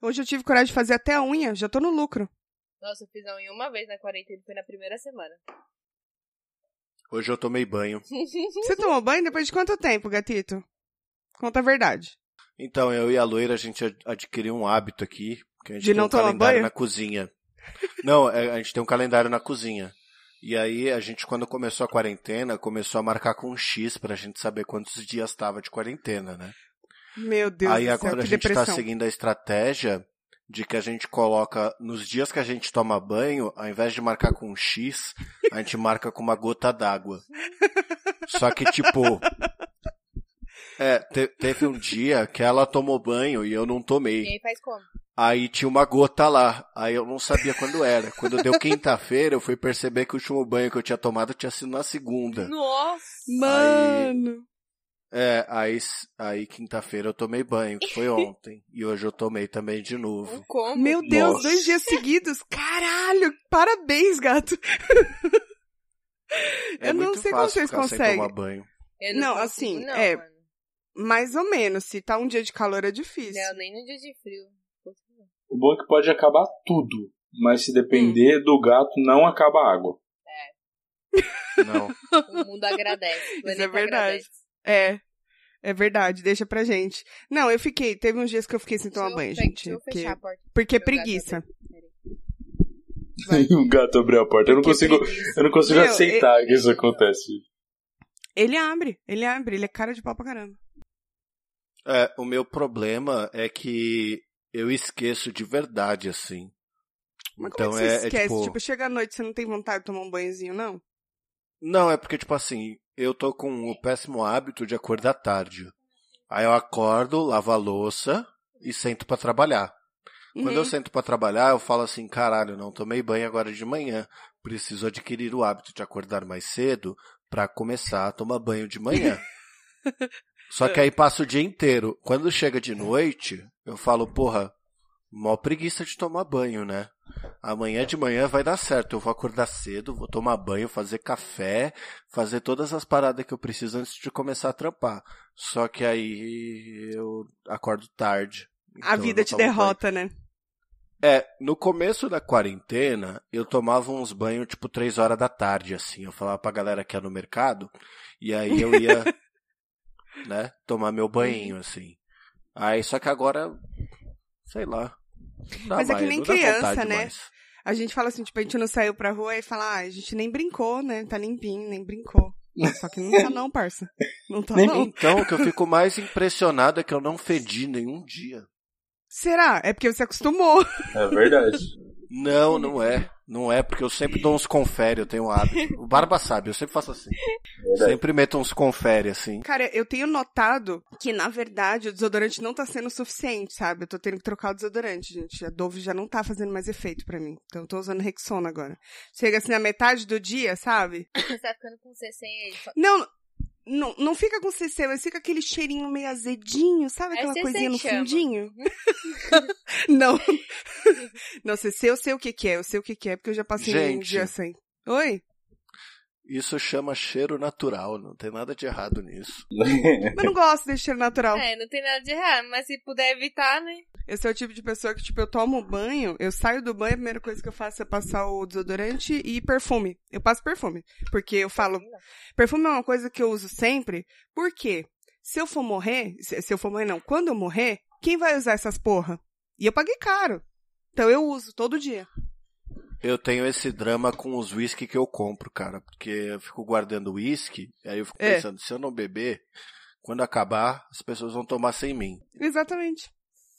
Hoje eu tive coragem de fazer até a unha, já tô no lucro. Nossa, eu fiz a unha uma vez na quarentena, foi na primeira semana. Hoje eu tomei banho. Você tomou banho depois de quanto tempo, gatito? Conta a verdade. Então, eu e a loira, a gente ad- adquiriu um hábito aqui, que a gente De tem não um tomar calendário banho? na cozinha. Não, é, a gente tem um calendário na cozinha. E aí, a gente, quando começou a quarentena, começou a marcar com um X pra gente saber quantos dias tava de quarentena, né? Meu Deus aí do céu, agora a que gente tá depressão. seguindo a estratégia de que a gente coloca, nos dias que a gente toma banho, ao invés de marcar com um X, a gente marca com uma gota d'água. Só que, tipo, é, te- teve um dia que ela tomou banho e eu não E tomei. aí faz como? Aí tinha uma gota lá. Aí eu não sabia quando era. Quando deu quinta-feira, eu fui perceber que o último banho que eu tinha tomado tinha sido na segunda. Nossa! Mano. É, aí, aí quinta-feira eu tomei banho, que foi ontem. e hoje eu tomei também de novo. Combo. Meu Deus, Nossa. dois dias seguidos? Caralho, parabéns, gato. É Eu não muito sei como fácil vocês conseguem. tomar banho. Eu Não, consigo, assim, não, é- mano. Mais ou menos. Se tá um dia de calor é difícil. Não, nem no dia de frio. O bom é que pode acabar tudo. Mas se Hum. depender do gato, não acaba a água. Não. O mundo agradece. O Isso é verdade. agradece. É. É verdade, deixa pra gente. Não, eu fiquei. Teve uns dias que eu fiquei sem tomar banho, gente. Deixa eu Porque, fechar a porta. porque preguiça. Vai. o gato abriu a porta. Eu não consigo, eu não consigo Meu, aceitar que isso acontece. Ele abre, ele abre, ele é cara de pau pra caramba. É, o meu problema é que eu esqueço de verdade, assim. Mas então como é que você é, é esquece? tipo... tipo... chega à noite, você não tem vontade de tomar um banhozinho, não? Não, é porque, tipo assim, eu tô com o péssimo hábito de acordar tarde. Aí eu acordo, lavo a louça e sento pra trabalhar. Quando eu Uhum. sento pra trabalhar, eu falo assim, caralho, não tomei banho agora de manhã. Preciso adquirir o hábito de acordar mais cedo pra começar a tomar banho de manhã. Só que aí passa o dia inteiro. Quando chega de noite, eu falo, porra, mó preguiça de tomar banho, né? Amanhã de manhã vai dar certo. Eu vou acordar cedo, vou tomar banho, fazer café, fazer todas as paradas que eu preciso antes de começar a trampar. Só que aí eu acordo tarde. A então eu vida te tomo banho. derrota, né? É, no começo da quarentena, eu tomava uns banhos tipo três horas da tarde, assim. Eu falava pra galera que ia no mercado, e aí eu ia, né, tomar meu banho, assim. Aí, só que agora, sei lá. Mas é que nem criança, né? mais. A gente fala assim, tipo, a gente não saiu pra rua e fala, ah, a gente nem brincou, né? Tá limpinho, nem brincou. Só que não tá não, parça. Não tá Nem não. Então, o que eu fico mais impressionado é que eu não fedi nenhum dia. Será? É porque você acostumou. É verdade. Não, não é. Não é, porque eu sempre dou uns confere, eu tenho um hábito. O Barba sabe, eu sempre faço assim. verdade. Sempre meto uns confere, assim. Cara, eu tenho notado que, na verdade, o desodorante não tá sendo suficiente, sabe? Eu tô tendo que trocar o desodorante, gente. A Dove já não tá fazendo mais efeito pra mim. Então eu tô usando Rexona agora. Chega assim na metade do dia, sabe? Você tá ficando com CC aí. Não, não, não fica com CC, mas fica aquele cheirinho meio azedinho, sabe? Aquela coisinha no chama. fundinho. não. Não, CC eu sei o que que é, eu sei o que que é, porque eu já passei um Gente. dia sem. Oi? Isso chama cheiro natural, não tem nada de errado nisso. Mas eu não gosto desse cheiro natural. É, não tem nada de errado, mas se puder evitar, né? Eu sou o tipo de pessoa que, tipo, eu tomo banho, eu saio do banho, a primeira coisa que eu faço é passar o desodorante e perfume. Eu passo perfume. Porque eu falo, perfume é uma coisa que eu uso sempre, porque se eu for morrer, se, se eu for morrer não, quando eu morrer, quem vai usar essas porra? E eu paguei caro. Então eu uso todo dia. Eu tenho esse drama com os whisky que eu compro, cara, porque eu fico guardando whisky, aí eu fico É. pensando, se eu não beber, quando acabar, as pessoas vão tomar sem mim. Exatamente.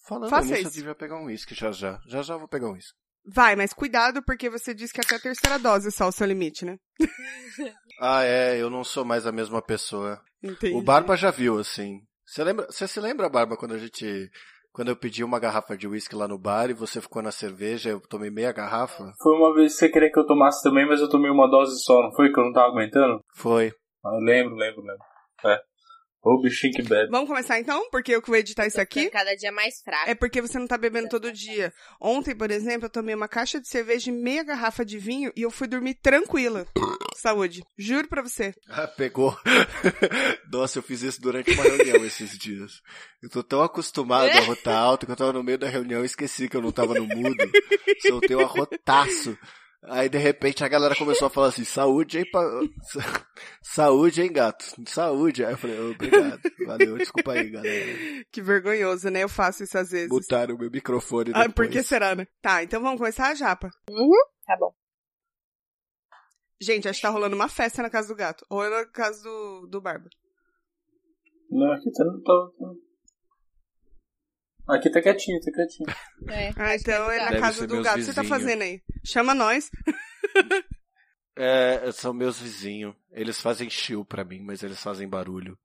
Falando Faça nisso, isso. eu devia pegar um whisky já já. Já já vou pegar um whisky. Vai, mas cuidado porque você disse que até a terceira dose é só o seu limite, né? Ah, é, eu não sou mais a mesma pessoa. Entendi. O Barba já viu, assim. Você lembra, você se lembra, Barba, quando a gente, quando eu pedi uma garrafa de whisky lá no bar e você ficou na cerveja, eu tomei meia garrafa? Foi uma vez que você queria que eu tomasse também, mas eu tomei uma dose só, não foi? Que eu não tava aguentando? Foi. Ah, eu lembro, lembro, lembro. É. Ô, bichinho que bebe. Vamos começar então? Porque eu que vou editar isso aqui. Cada dia mais fraco. É porque você não tá bebendo todo dia. Ontem, por exemplo, eu tomei uma caixa de cerveja e meia garrafa de vinho e eu fui dormir tranquila. Saúde. Juro pra você. Ah, pegou. Nossa, eu fiz isso durante uma reunião esses dias. Eu tô tão acostumado a rotar alto que eu tava no meio da reunião e esqueci que eu não tava no mudo. Soltei um arrotaço. Aí de repente a galera começou a falar assim, saúde, hein, pa... saúde, hein, gato, saúde. Aí eu falei, obrigado, valeu, desculpa aí, galera. Que vergonhoso, né? Eu faço isso às vezes. Botaram o meu microfone depois. Ah, por que será, né? Tá, então vamos começar a japa. Uhum, tá bom. Gente, acho que tá rolando uma festa na casa do gato. Ou é na casa do, do Barba. Não, aqui tá, tá, Aqui tá quietinho, tá quietinho. É, Ah, que então é é na Deve casa do gato. O que você tá fazendo aí? Chama nós. É, são meus vizinhos. Eles fazem chill pra mim, mas eles fazem barulho.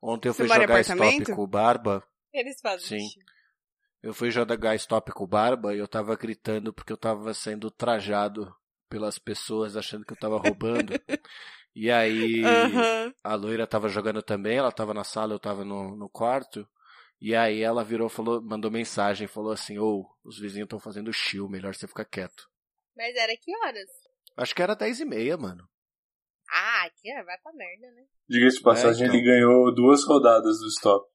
Ontem eu Você fui jogar stop apartamento? com o Barba. Eles fazem Sim. isso. Eu fui jogar stop com o Barba e eu tava gritando porque eu tava sendo trajado pelas pessoas achando que eu tava roubando. e aí Aham. a loira tava jogando também, ela tava na sala, eu tava no, no quarto. E aí ela virou, falou, mandou mensagem, falou assim, ô, os vizinhos estão fazendo chill, melhor você ficar quieto. Mas era que horas? Acho que era dez e meia, mano. Ah, aqui ó, vai pra merda, né? Diga-se de passagem, É, então. ele ganhou duas rodadas do stop.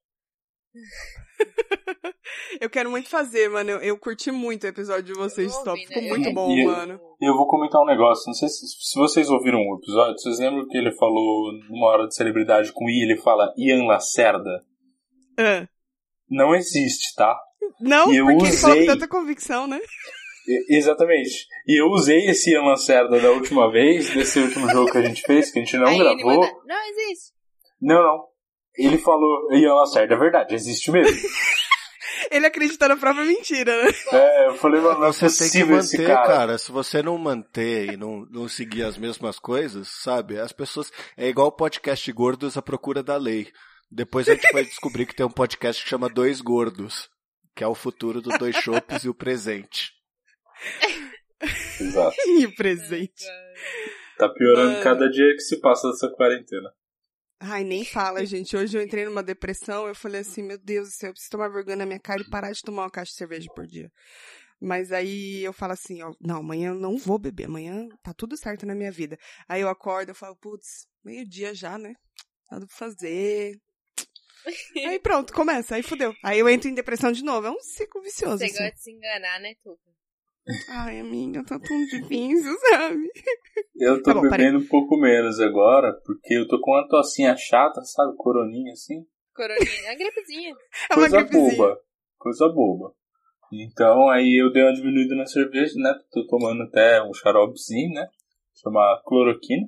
Eu quero muito fazer, mano. Eu, eu curti muito o episódio de vocês, Eu Stop. ouvi, Ficou né? muito Eu- bom, e- mano. E eu vou comentar um negócio, não sei se, se vocês ouviram o episódio, vocês lembram que ele falou numa hora de celebridade com I, ele fala Ian Lacerda? Ah. Não existe, tá? Não, E eu porque ele falou com usei- tanta convicção, né? Exatamente. E eu usei esse Ian Lacerda da última vez, desse último jogo que a gente fez, que a gente não Aí gravou. manda, não existe. Não, não. Ele falou Ian Lacerda, é verdade, existe mesmo. Ele acredita na própria mentira, né? É, eu falei, mano, não é Você tem que manter, cara. cara. Se você não manter e não, não seguir as mesmas coisas, sabe? As pessoas. É igual o podcast Gordos à Procura da Lei. Depois a gente vai descobrir que tem um podcast que chama Dois Gordos, que é o futuro do Dois Chopes e o presente. Exato. E presente. Tá piorando Mano. cada dia que se passa dessa quarentena. Ai, nem fala, gente. Hoje eu entrei numa depressão, eu falei assim, meu Deus do céu, eu preciso tomar vergonha na minha cara e parar de tomar uma caixa de cerveja por dia. Mas aí eu falo assim, ó, não, amanhã eu não vou beber, amanhã tá tudo certo na minha vida. Aí eu acordo, eu falo, putz, meio-dia já, né? Nada pra fazer. Aí pronto, começa, aí fudeu. Aí eu entro em depressão de novo. É um ciclo vicioso. Você Assim. gosta de se enganar, né, Tuca? Ai, amiga, tá tão difícil, sabe? Eu tô Tá bom, bebendo um pouco menos agora, porque eu tô com uma tocinha chata, sabe? Coroninha assim. Coroninha, a gripezinha. É uma Coisa gripezinha. boba. Coisa boba. Então aí eu dei uma diminuída na cerveja, né? Tô tomando até um xaropezinho, né? Chama cloroquina.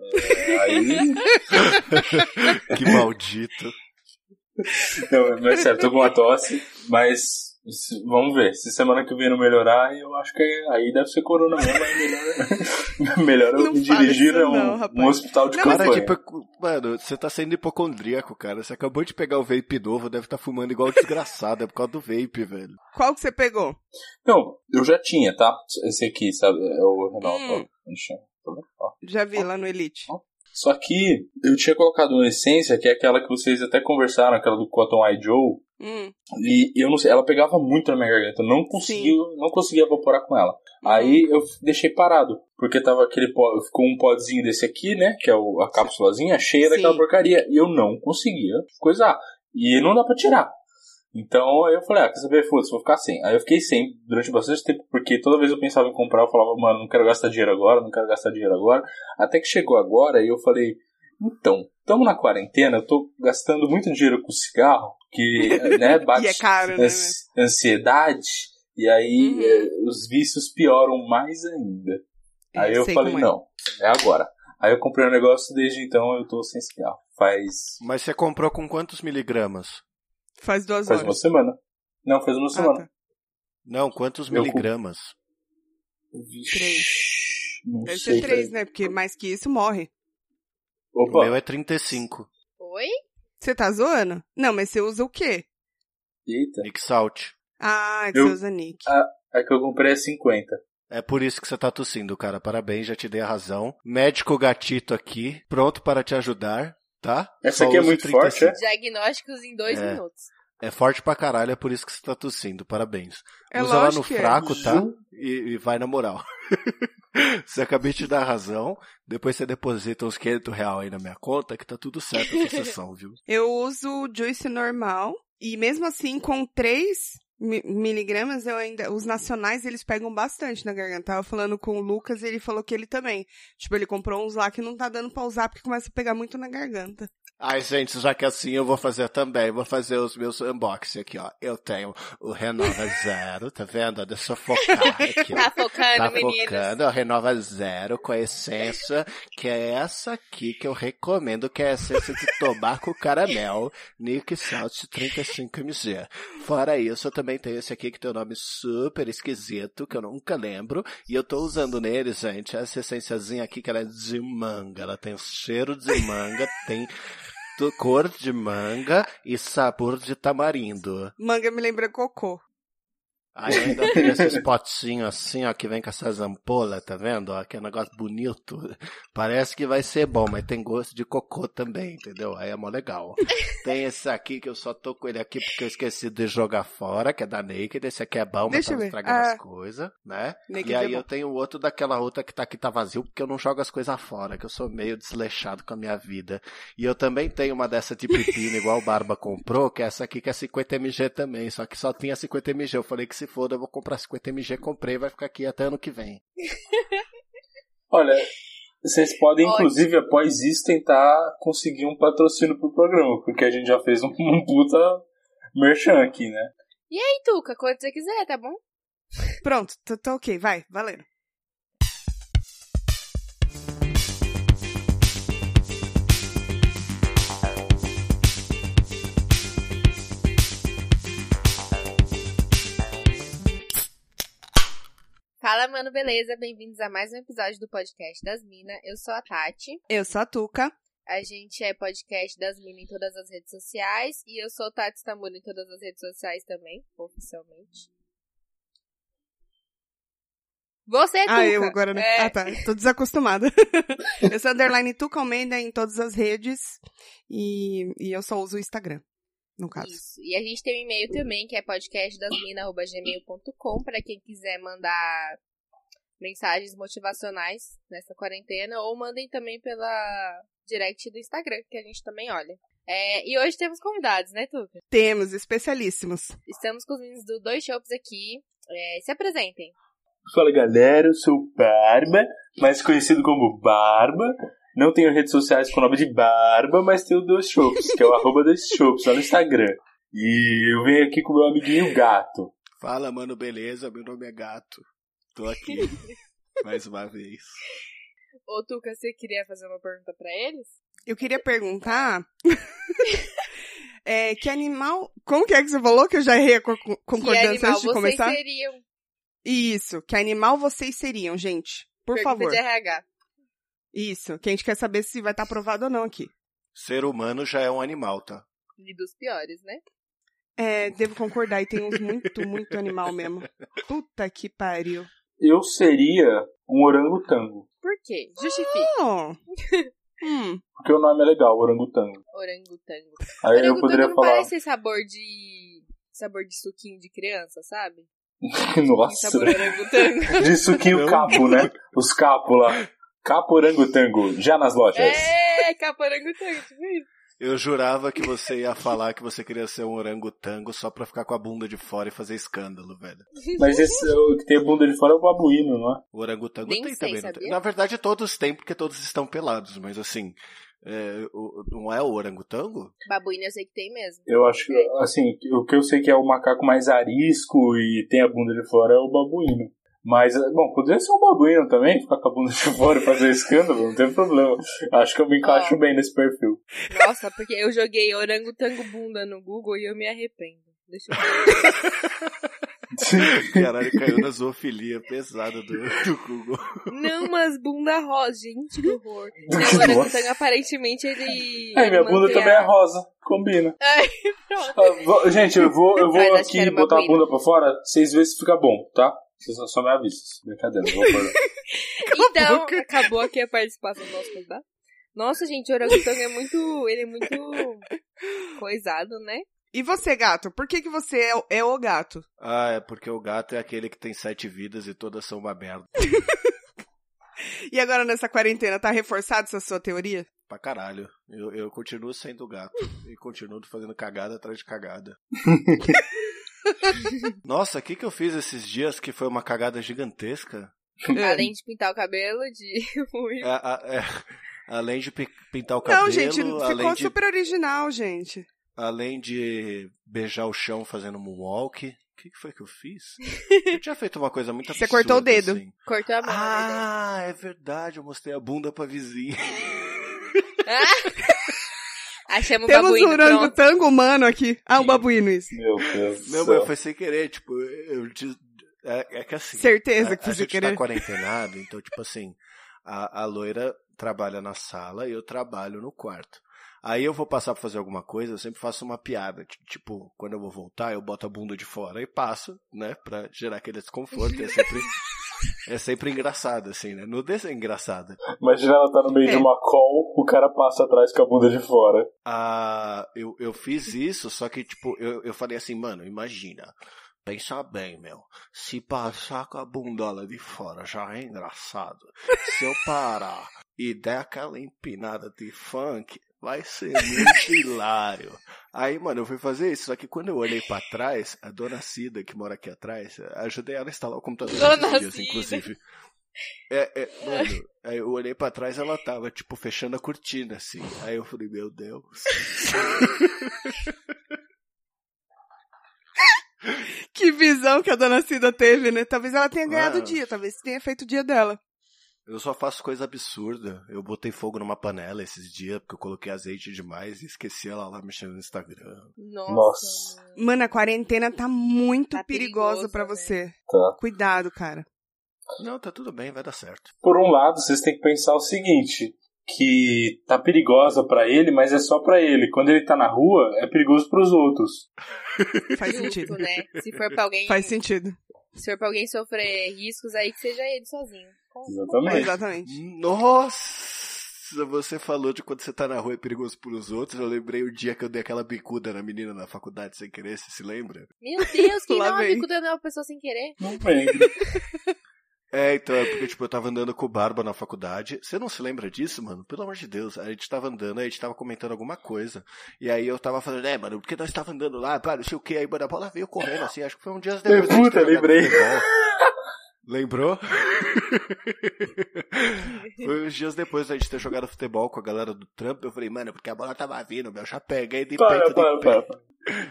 É, aí. Que maldito. Não, mas é sério, tô com uma tosse, mas se- vamos ver. Se semana que vem não melhorar, eu acho que aí deve ser corona mesmo, melhor, melhor eu Não me dirigir a um, não, um hospital de Não, Cara, campanha. tipo, mano, você tá sendo hipocondríaco, cara. Você acabou de pegar o vape novo, deve estar fumando igual desgraçado. É por causa do vape, velho. Qual que você pegou? Não, eu já tinha, tá? Esse aqui, sabe? É o Renault. Hum. ó, tá? Ó. Já vi lá no Elite. Só que eu tinha colocado uma essência, que é aquela que vocês até conversaram, aquela do Cotton Eye Joe. Hum. E eu não sei, ela pegava muito na minha garganta. Eu não conseguia, não conseguia evaporar com ela. Aí eu deixei parado. Porque tava aquele pó, ficou um podzinho desse aqui, né? Que é o, a cápsulazinha cheia Sim. daquela porcaria. E eu não conseguia coisar. E não dá pra tirar. Então aí eu falei, ah, quer saber? Foda-se, vou ficar sem. Aí eu fiquei sem durante bastante tempo, porque toda vez eu pensava em comprar, eu falava, mano, não quero gastar dinheiro agora, não quero gastar dinheiro agora. Até que chegou agora e eu falei, então, estamos na quarentena, eu tô gastando muito dinheiro com cigarro, que, né, bate E é caro, né? ans- ansiedade, e aí Uhum. eh, os vícios pioram mais ainda. Aí eu sei falei, é. não, é agora. Aí eu comprei um negócio, desde então eu tô sem cigarro. Faz, Mas você comprou com quantos miligramas? Faz duas faz uma horas. semana. Não, faz uma Ah, semana. tá. Não, quantos Eu miligramas? Vixe, não Deve sei, ser três, né? Porque mais que isso morre. O Opa, meu é 35. Oi? Você tá zoando? Não, mas você usa o quê? eita. Nick Salt. Ah, é que Eu- você usa Nick. É que eu comprei a 50. É por isso que você tá tossindo, cara. Parabéns, já te dei a razão. Médico gatito aqui, pronto para te ajudar. Tá? Essa Só aqui é muito 35. forte, é? Diagnósticos em dois É. minutos. É forte pra caralho, é por isso que você tá tossindo. Parabéns. É Usa lá no é. fraco, tá? Ju- E, e vai na moral. você acabei de te dar razão. Depois você deposita uns 500 reais aí na minha conta, que tá tudo certo a tua sessão, viu? Eu uso o Juice normal. E mesmo assim, com 3 mi- miligramas, eu ainda. Os nacionais, eles pegam bastante na garganta. Tava falando com o Lucas e ele falou que ele também. Tipo, ele comprou uns lá que não tá dando pra usar porque começa a pegar muito na garganta. Ai, gente, já que assim eu vou fazer também. Vou fazer os meus unboxing aqui, ó. Eu tenho o Renova Zero, tá vendo? Deixa eu focar aqui, ó. Tá focando, Tá focando, a Renova Zero com a essência, que é essa aqui que eu recomendo, que é a essência de tobaco caramel, Nick Salt 35mg. Fora isso, eu também tenho esse aqui que tem um nome super esquisito, que eu nunca lembro, e eu tô usando nele, gente, essa essênciazinha aqui que ela é de manga, ela tem cheiro de manga, tem cor de manga e sabor de tamarindo. Manga me lembra cocô. Aí ainda tem esses potinhos assim, ó, que vem com essas ampolas, tá vendo? Ó, que é um negócio bonito. Parece que vai ser bom, mas tem gosto de cocô também, entendeu? Aí é mó legal. Tem esse aqui que eu só tô com ele aqui porque eu esqueci de jogar fora, que é da Naked. Esse aqui é bom, mas Deixa tá estragando Ah. as coisas, né? Naked e aí é eu tenho outro daquela outra que tá aqui tá vazio, porque eu não jogo as coisas fora, que eu sou meio desleixado com a minha vida. E eu também tenho uma dessa de pepino, igual o Barba comprou, que é essa aqui que é 50mg também, só que só tinha 50mg. Eu falei que se foda, eu vou comprar 50mg, comprei, vai ficar aqui até ano que vem. Olha, vocês podem, Ótimo. inclusive, após isso, tentar conseguir um patrocínio pro programa, porque a gente já fez um, um puta merchan aqui, né? E aí, Tuca, quanto você quiser, tá bom? Pronto, tá, tá ok, vai, valendo. Fala, mano, beleza? Bem-vindos a mais um episódio do podcast das Minas. Eu sou a Tati. Eu sou a Tuca. A gente é podcast das Minas em todas as redes sociais. E eu sou Tati Stamura em todas as redes sociais também, oficialmente. Você, Tuca. Ah, eu agora, né? É. Ah, tá. Tô desacostumada. eu sou underline Tuca Almeida em todas as redes. E, e eu só uso o Instagram, no caso. Isso. E a gente tem um e-mail também, que é podcastdasmina.gmail.com para quem quiser mandar mensagens motivacionais nessa quarentena, ou mandem também pela direct do Instagram, que a gente também olha. É, e hoje temos convidados, né, Tuca? Temos especialíssimos. Estamos com os meninos do Dois Shops aqui. É, se apresentem. Fala galera, eu sou o Barba, mais conhecido como Barba. Não tenho redes sociais com o nome de Barba, mas tenho dois shows, que é o arroba dois shows lá no Instagram. E eu venho aqui com meu amiguinho Gato. Fala, mano, beleza? Meu nome é Gato. Tô aqui mais uma vez. Ô, Tuca, você queria fazer uma pergunta pra eles? Eu queria perguntar. é, que animal. Como que é que você falou que eu já errei a concordância animal antes de vocês começar? seriam? Isso. Que animal vocês seriam, gente? Por Pergunta favor. de RH. Isso. Que a gente quer saber se vai estar aprovado ou não aqui. Ser humano já é um animal, tá? E dos piores, né? É, devo concordar, e tem uns muito, muito animal mesmo. Puta que pariu. Eu seria um orangotango, Por quê? Justifique. Oh. hum. porque o nome é legal, orangotango. Orangotango. Aí eu Orangotango poderia não falar, parece sabor de... Sabor de suquinho de criança, sabe? nossa, Sabor orangotango. de suquinho Não. capo, né? Os capos lá. Capo orangotango, já nas lojas. é, capa orangotango, tipo isso. Eu jurava que você ia falar que você queria ser um orangotango só pra ficar com a bunda de fora e fazer escândalo, velho. Mas esse o que tem a bunda de fora é o babuíno, não é? O orangotango Nem tem sei, também. sabia? Na verdade, todos têm, porque todos estão pelados, mas assim, é, o- não é o orangotango? Babuína eu sei que tem mesmo. Eu acho que, assim, o que eu sei que é o macaco mais arisco e tem a bunda de fora é o babuíno. Mas, bom, poderia ser um babuíno também, ficar com a bunda de fora e fazer escândalo, não tem problema. Acho que eu me encaixo bem nesse perfil. Nossa, porque eu joguei orangotango bunda no Google e eu me arrependo. Deixa eu ver. Caralho, caiu na zoofilia pesada do, do Google. Não, mas bunda rosa, gente, que horror. Não, orangotango aparentemente ele. É, minha bunda também é rosa, combina. Ai, pronto. Ah, vou- gente, eu vou, eu vou Mas aqui botar a bunda pra fora, vocês veem se fica bom, tá? Vocês só, só me avisam. Brincadeira, não vou acordar. Então, acabou aqui a participação do nosso convidado. Nossa, gente, o orangotango é muito. Ele é muito coisado, né? E você, gato? Por que, que você é, o- é o gato? Ah, é porque o gato é aquele que tem sete vidas e todas são uma merda. E agora nessa quarentena, tá reforçado essa sua teoria? Pra caralho. Eu, eu continuo sendo gato. E continuo fazendo cagada atrás de cagada. Nossa, o que, que eu fiz esses dias que foi uma cagada gigantesca? É. Além de pintar o cabelo, de. É, a- é, além de pi- pintar o cabelo, Não, gente, ficou de, super original, gente. além de beijar o chão fazendo moonwalk. O que, que foi que eu fiz? Eu tinha feito uma coisa muito Você absurda. cortou o dedo. assim. Cortou a mão. né? Ah, é verdade, eu mostrei a bunda pra vizinha. Achamos o Temos babuíno, um orangotango humano aqui. Ah, um babuíno isso. Meu Deus do Não, céu. mas foi sem querer, tipo, eu disse- é, é que assim. Certeza a, que foi a sem gente querer. tá quarentenado, então, tipo assim, a, a loira trabalha na sala e eu trabalho no quarto. Aí eu vou passar pra fazer alguma coisa, eu sempre faço uma piada. Tipo, quando eu vou voltar, eu boto a bunda de fora e passo, né? Pra gerar aquele desconforto. É sempre, é sempre engraçado, assim, né? Nudez é engraçado. Imagina ela tá no meio É. de uma call, o cara passa atrás com a bunda de fora. Ah, eu, eu fiz isso, só que, tipo, eu, eu falei assim, mano, imagina. Pensa bem, meu. Se passar com a bundola de fora já é engraçado. Se eu parar e der aquela empinada de funk, vai ser muito hilário. Aí, mano, eu fui fazer isso, só que quando eu olhei pra trás, a dona Cida, que mora aqui atrás, ajudei ela a instalar o computador Dona dias, Cida. inclusive. É, é, mano, aí eu olhei pra trás, ela tava, tipo, fechando a cortina, assim. Aí eu falei, meu Deus. Que visão que a dona Cida teve, né? Talvez ela tenha ganhado o Ah. dia, talvez tenha feito o dia dela. Eu só faço coisa absurda. Eu botei fogo numa panela esses dias, porque eu coloquei azeite demais e esqueci ela lá mexendo no Instagram. Nossa. Nossa. mano. A quarentena tá muito Tá perigosa perigoso, pra né? você. Tá. Cuidado, cara. Não, tá tudo bem, vai dar certo. Por um lado, vocês têm que pensar o seguinte, que tá perigosa pra ele, mas é só pra ele. Quando ele tá na rua, é perigoso pros outros. Faz sentido. né? Se for pra alguém. Faz sentido. Se for pra alguém sofrer riscos aí, que seja ele sozinho. Exatamente. Exatamente. Nossa, você falou de quando você tá na rua é perigoso pros outros. Eu lembrei o dia que eu dei aquela bicuda na menina na faculdade sem querer, você se lembra? Meu Deus, quem dá uma bicuda não é uma pessoa sem querer? Não lembro. É, então, é porque, tipo, eu tava andando com o Barba na faculdade. Você não se lembra disso, mano? Pelo amor de Deus. A gente tava andando, a gente tava comentando alguma coisa. E aí eu tava falando, é, mano, porque nós tava andando lá, pá, não sei o que. Aí, mano, a bola veio correndo, assim, acho que foi um dia depois. Puta, lembrei. Lembrou? Foi uns dias depois da gente ter jogado futebol com a galera do Trump. Eu falei, mano, porque a bola tava vindo, meu, já peguei de Para, peito para, de pé. para. para.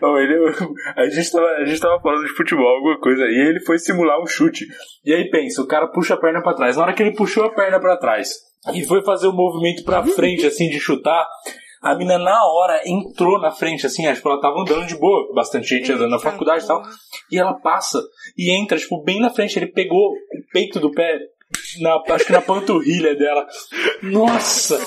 Não, ele, a, gente tava, a gente tava falando de futebol, alguma coisa, e ele foi simular um chute. E aí pensa, o cara puxa a perna pra trás. Na hora que ele puxou a perna pra trás e foi fazer o movimento pra frente, assim, de chutar, a mina na hora entrou na frente, assim, acho que ela tava andando de boa, bastante gente andando na faculdade e tal. E ela passa e entra, tipo, bem na frente. Ele pegou o peito do pé, na, acho que na panturrilha dela. Nossa!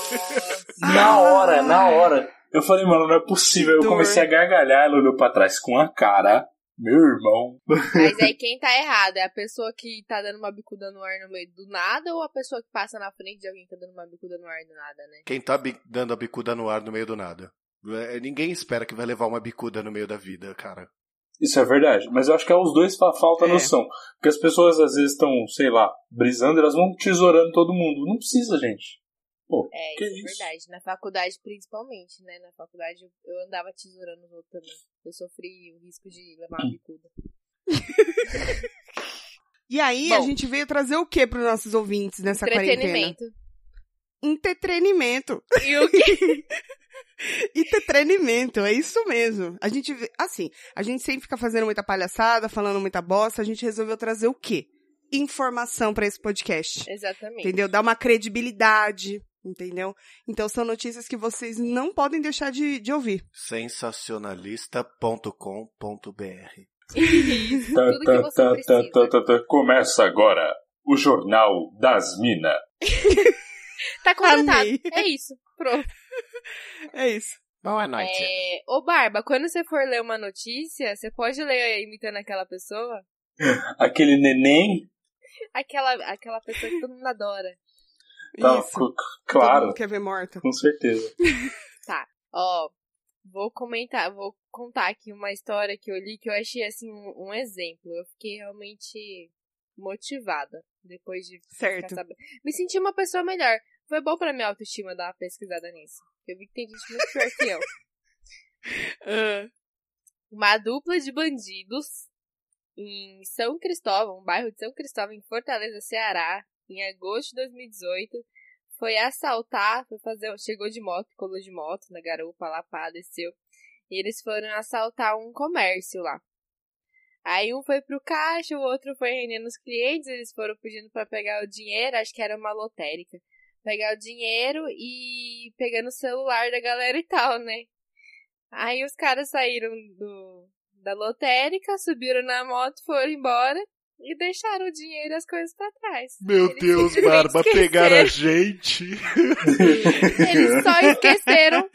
Na hora, na hora. Eu falei, mano, não é possível. Eu comecei a gargalhar, ela olhou pra trás com a cara. Meu irmão. Mas aí quem tá errado é a pessoa que tá dando uma bicuda no ar no meio do nada ou a pessoa que passa na frente de alguém que tá dando uma bicuda no ar do nada, né? Quem tá dando a bicuda no ar no meio do nada? É, Ninguém espera que vai levar uma bicuda no meio da vida, cara. Isso é verdade. Mas eu acho que é os dois fa- falta É. noção. Porque as pessoas às vezes estão, sei lá, brisando, elas vão tesourando todo mundo. Não precisa, gente. Pô, É, Que isso é isso? verdade. Na faculdade, principalmente, né? Na faculdade eu, eu andava tesourando os outros também. Eu sofri o risco de levar uma bicuda. E aí, a Bom. gente veio trazer o que pros nossos ouvintes nessa quarentena? Entretenimento. Entretenimento. E o quê? Entretenimento, é isso mesmo. A gente, assim, a gente sempre fica fazendo muita palhaçada, falando muita bosta, a gente resolveu trazer o quê? Informação pra esse podcast. Exatamente. Entendeu? Dar uma credibilidade, entendeu? Então são notícias que vocês não podem deixar de, de ouvir. Sensacionalista.com.br Tá, tá, tá, tá, tá, tá, tá. Começa agora o Jornal das Minas. Tá contratado. Amei. É isso. Pronto. É isso. Boa noite. É... Ô, Barba, quando você for ler uma notícia, você pode ler imitando aquela pessoa? Aquele neném. Aquela, aquela pessoa que todo mundo adora. Tá, claro, quer ver morta. com certeza. Ó, vou comentar, vou contar aqui uma história que eu li que eu achei assim um, um exemplo. Eu fiquei realmente motivada depois de Certo. Me senti uma pessoa melhor. Foi bom pra minha autoestima dar uma pesquisada nisso. Eu vi que tem gente muito pior que eu. Ah, Uma dupla de bandidos em São Cristóvão, um bairro de São Cristóvão, em Fortaleza, Ceará, em agosto de 2018, foi assaltar, foi fazer, chegou de moto, colou de moto na garupa lá, pá, desceu. E eles foram assaltar um comércio lá. Aí um foi pro caixa, o outro foi rendendo os clientes, eles foram pedindo pra pegar o dinheiro, acho que era uma lotérica. Pegar o dinheiro e pegando o celular da galera e tal, né? Aí os caras saíram do, da lotérica, subiram na moto, foram embora e deixaram o dinheiro e as coisas pra trás. Meu Eles Deus, Barba, esqueceram. pegaram a gente. Eles só esqueceram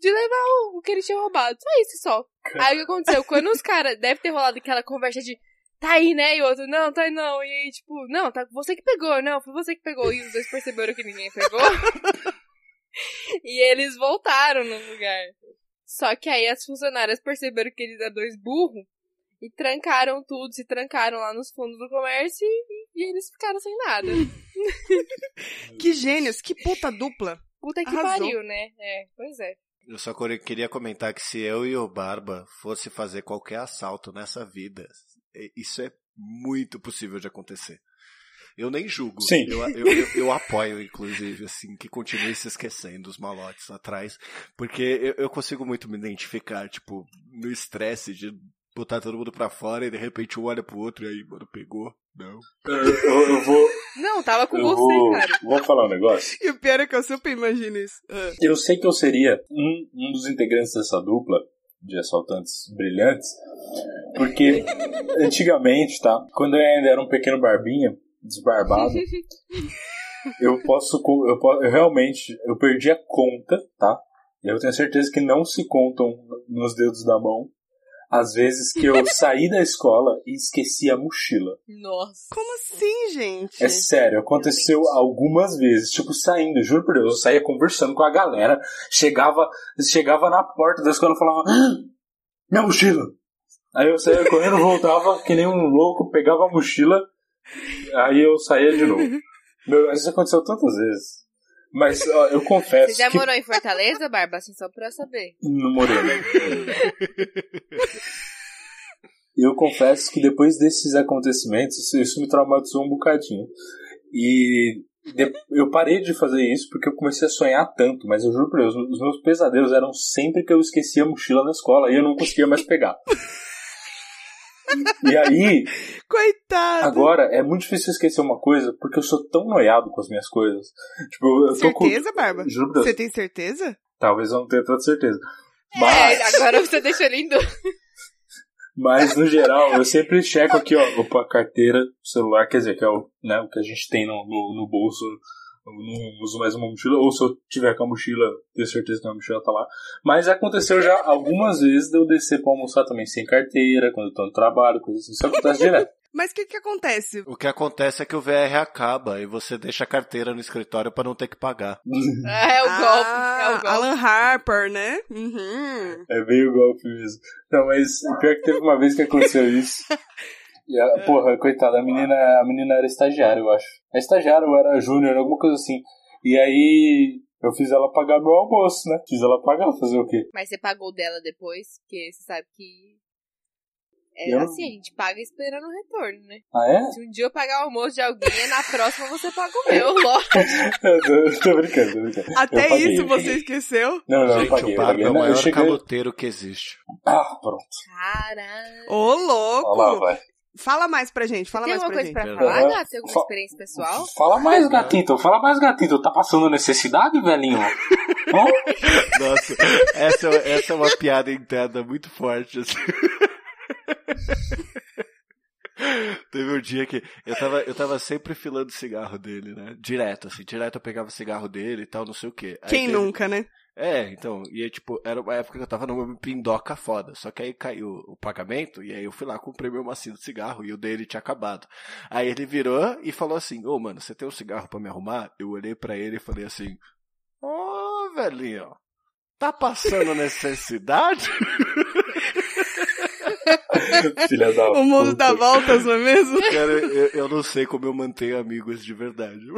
de levar o, o que eles tinham roubado. Só isso, só. Aí o que aconteceu? Quando os caras. Deve ter rolado aquela conversa de. Tá aí, né? E o outro, não, tá aí não. E aí, tipo, não, tá você que pegou, não, foi você que pegou. E os dois perceberam que ninguém pegou. e eles voltaram no lugar. Só que aí as funcionárias perceberam que eles eram dois burros e trancaram tudo, se trancaram lá nos fundos do comércio e, e eles ficaram sem nada. que gênios, que puta dupla. Puta que Arrasou. pariu, né? É, pois é. Eu só queria comentar que se eu e o Barba fosse fazer qualquer assalto nessa vida, isso é muito possível de acontecer. Eu nem julgo. Sim. Eu, eu, eu, eu apoio, inclusive, assim, que continue se esquecendo os malotes atrás. Porque eu, eu consigo muito me identificar, tipo, no estresse de botar todo mundo pra fora e de repente um olha pro outro e aí, mano, pegou? Não. Eu, eu- eu vou, Não, tava com eu você, vou, cara. vou falar um negócio. E o pior é que eu super imagino isso. Ah. Eu sei que eu seria um, um dos integrantes dessa dupla de assaltantes brilhantes, porque antigamente, tá? Quando eu ainda era um pequeno barbinha, desbarbado, eu posso, eu, eu realmente, eu perdi a conta, tá? E eu tenho certeza que não se contam nos dedos da mão as vezes que eu saí da escola e esqueci a mochila. Nossa. Como assim, gente? É sério, aconteceu algumas vezes, tipo, saindo, juro por Deus, eu saía conversando com a galera, chegava, chegava na porta da escola e falava, "Ah, minha mochila! Aí eu saía correndo, voltava que nem um louco, pegava a mochila, aí eu saía de novo. Meu, isso aconteceu tantas vezes. Mas ó, eu confesso Você já que morou em Fortaleza, Barba? Assim, só pra saber. no Moreno. Eu confesso que depois desses acontecimentos, isso, me traumatizou um bocadinho. E eu parei de fazer isso porque eu comecei a sonhar tanto, mas eu juro por Deus, os meus pesadelos eram sempre que eu esquecia a mochila na escola e eu não conseguia mais pegar. E aí, Coitado. agora, é muito difícil esquecer uma coisa porque eu sou tão noiado com as minhas coisas. Tipo, eu tô com. certeza, Barba? Juro. Você tem certeza? Talvez eu não tenha tanta certeza. Mas... É, agora você ele em dúvida. Mas no geral, eu sempre checo aqui, ó, opa, carteira, celular, quer dizer, que é o, né, o que a gente tem no, no, no bolso. Eu não uso mais uma mochila, ou se eu tiver com a mochila, tenho certeza que a mochila tá lá. Mas aconteceu já algumas vezes de eu descer pra almoçar também sem carteira, quando eu tô no trabalho, coisa assim. Isso acontece direto. Mas o que que acontece? O que acontece é que o VR acaba e você deixa a carteira no escritório pra não ter que pagar. É o golpe, Ah, é o golpe. Alan Harper, né? Uhum. É meio golpe mesmo. Não, mas pior que teve uma vez que aconteceu isso. E a, porra, coitada, a menina, a menina era estagiária, eu acho. É estagiária ou era júnior, alguma coisa assim. E aí eu fiz ela pagar meu almoço, né? Fiz ela pagar, fazer o quê? Mas você pagou dela depois, porque você sabe que. É Eu- assim, a gente paga esperando o retorno, né? Ah, é? Se um dia eu pagar o almoço de alguém, na próxima você paga o meu, lógico. Eu tô, brincando, tô brincando. Até Eu paguei, isso eu você paguei. esqueceu? Não, não, eu Gente, paguei, o eu Barba paguei. é o eu maior cheguei... caloteiro que existe. Ah, pronto. Caralho. Ô, Olha lá, Fala mais pra gente, fala Tem mais alguma pra coisa gente. pra falar. Gato? Tem alguma Fa- experiência pessoal? Fala mais, gatito. Fala mais, gatito. Tá passando necessidade, velhinho? Nossa, essa, essa é uma piada interna muito forte. Assim. Teve um dia que eu tava, eu tava sempre filando cigarro dele, né? Direto, assim, direto eu pegava cigarro dele e tal, não sei o quê. Aí Quem teve- nunca, né? É, então, e aí, tipo, era uma época que eu tava numa pindoca foda. Só que aí caiu o pagamento, e aí eu fui lá, comprei meu macio de cigarro, e o dele tinha acabado. Aí ele virou e falou assim, ô mano, você tem um cigarro pra me arrumar? Eu olhei pra ele e falei assim, ô velhinho, tá passando necessidade? Filha da O mundo puta. dá voltas, não é mesmo? Cara, eu, eu não sei como eu mantenho amigos de verdade.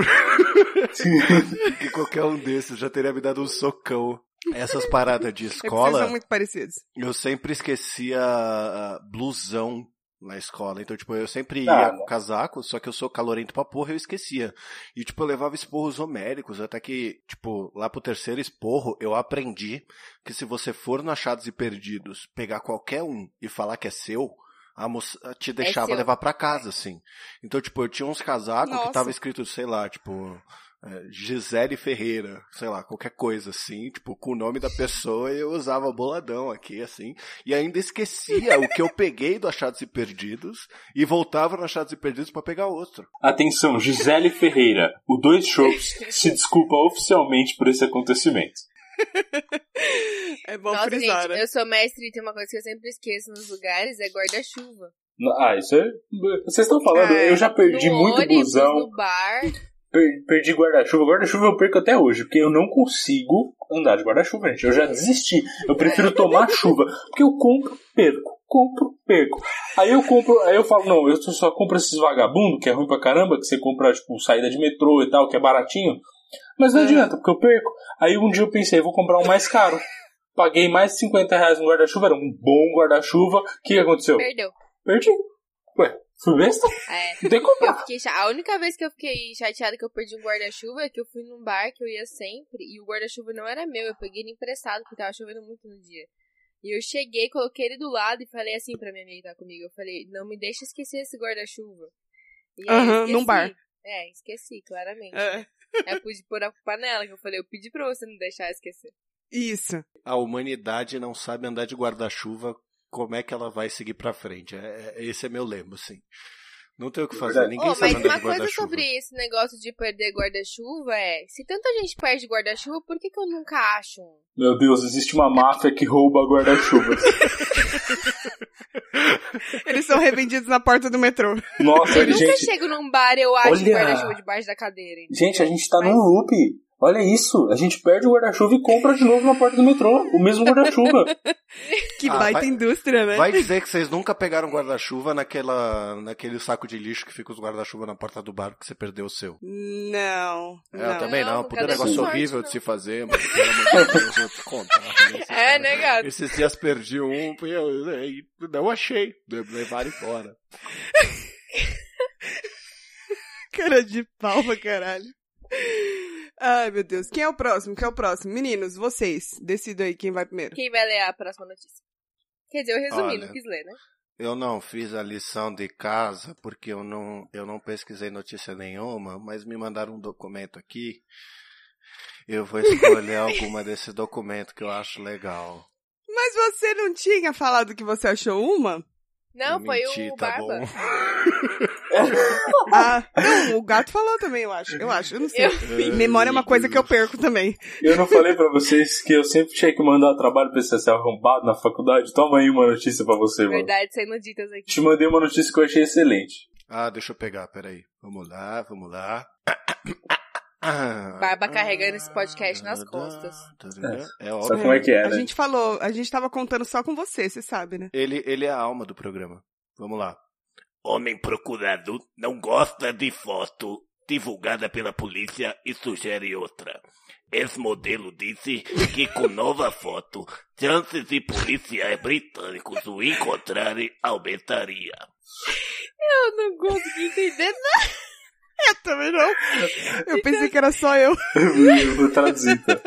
Porque qualquer um desses já teria me dado um socão. Essas paradas de É que escola, são muito parecidos. eu sempre esquecia ah, blusão na escola. Então, tipo, eu sempre ia Ah, com não. casaco, só que eu sou calorento pra porra, eu esquecia. E, tipo, eu levava esporros homéricos, até que, tipo, lá pro terceiro esporro, eu aprendi que se você for no Achados e Perdidos, pegar qualquer um e falar que é seu, a moça te deixava seu. levar pra casa, assim. Então, tipo, eu tinha uns casacos que Nossa. tava escrito, sei lá, tipo, é, Gisele Ferreira, sei lá, qualquer coisa assim, tipo, com o nome da pessoa eu usava boladão aqui, assim, e ainda esquecia o que eu peguei do Achados e Perdidos e voltava no Achados e Perdidos pra pegar outro. Atenção, Gisele Ferreira, o Dois Shows se desculpa oficialmente por esse acontecimento. É bom Nossa, frisar, gente, né? eu sou mestre e tem uma coisa que eu sempre esqueço nos lugares, é guarda-chuva. Ah, isso é. Vocês estão falando, Ah, eu já perdi no muito ônibus, blusão, no bar. Per- perdi guarda-chuva. Guarda-chuva eu perco até hoje, porque eu não consigo andar de guarda-chuva, gente. Eu já desisti. Eu prefiro tomar chuva, porque eu compro, perco. Compro, perco. Aí eu compro, aí eu falo, não, eu só compro esses vagabundos, que é ruim pra caramba, que você compra, tipo, saída de metrô e tal, que é baratinho. Mas não Ah. adianta, porque eu perco. Aí um dia eu pensei, vou comprar um mais caro. Paguei mais de 50 reais no guarda-chuva, era um bom guarda-chuva. O que, que aconteceu? Perdeu. Perdi. Ué, fui besta? É. Não tem que Eu comprar. fiquei A única vez que eu fiquei chateada que eu perdi um guarda-chuva é que eu fui num bar que eu ia sempre e o guarda-chuva não era meu, eu peguei ele emprestado porque tava chovendo muito no dia. E eu cheguei, coloquei ele do lado e falei assim pra minha amiga que tá comigo, eu falei, não me deixa esquecer esse guarda-chuva. E Aham, esqueci. num bar. É, esqueci, claramente. É. Aí eu pude pôr a culpa nela, que eu falei, eu pedi pra você não deixar esquecer. Isso. A humanidade não sabe andar de guarda-chuva, como é que ela vai seguir pra frente? É, é- esse é meu lema, assim. Não tem o que fazer, Verdade. ninguém Oh, sabe mas uma de coisa sobre esse negócio de perder guarda-chuva é, se tanta gente perde guarda-chuva, por que, que eu nunca acho um? Meu Deus, existe uma máfia que rouba guarda-chuvas. Eles são revendidos na porta do metrô. Nossa, Eu nunca gente. chego num bar e eu acho Olha! guarda-chuva debaixo da cadeira. entendeu? Gente, a gente tá Mas- num loop. Olha isso. A gente perde o guarda-chuva e compra de novo na porta do metrô. O mesmo guarda-chuva. Que Ah, baita vai- indústria, né? Vai dizer que vocês nunca pegaram guarda-chuva naquela, naquele saco de lixo que fica os guarda-chuva na porta do bar que você perdeu o seu. Não. É, não. eu também não. Não, Puta nunca deu negócio sorte, horrível não. de se fazer, mano. Pelo amor de Deus, eu vou te contar. né? É, né, gato? Esses dias perdi um e eu, e não achei. Levaram embora. Cara de pau pra caralho. Ai, meu Deus. Quem é o próximo? Quem é o próximo? Meninos, vocês. Decidam aí quem vai primeiro. Quem vai ler a próxima notícia? Quer dizer, eu resumi, Olha. não quis ler, né? Eu não fiz a lição de casa porque eu não, eu não pesquisei notícia nenhuma, mas me mandaram um documento aqui. Eu vou escolher alguma desse documento que eu acho legal. Mas você não tinha falado que você achou uma? Não, Eu foi menti, o tá Barba. Ah, não, o gato falou também, eu acho. Eu acho, eu não sei. Eu- Memória é uma coisa que eu perco também. Eu não falei pra vocês que eu sempre tinha que mandar trabalho pra esse ser arrombado na faculdade? Toma aí uma notícia pra você, mano. Verdade, sendo ditas aqui. Te mandei uma notícia que eu achei excelente. Ah, deixa eu pegar, peraí. Vamos lá, vamos lá. Barba carregando esse podcast nas costas. É Sabe óbvio. como é que é, A né? gente falou, a gente tava contando só com você, você sabe, né? Ele, ele é a alma do programa. Vamos lá. Homem procurado não gosta de foto divulgada pela polícia e sugere outra. Ex-modelo disse que com nova foto, chances de policiais britânicos o encontrarem aumentaria. Eu não consegui entender nada. Eu também não. Eu pensei que era só eu. Eu vou traduzir, tá?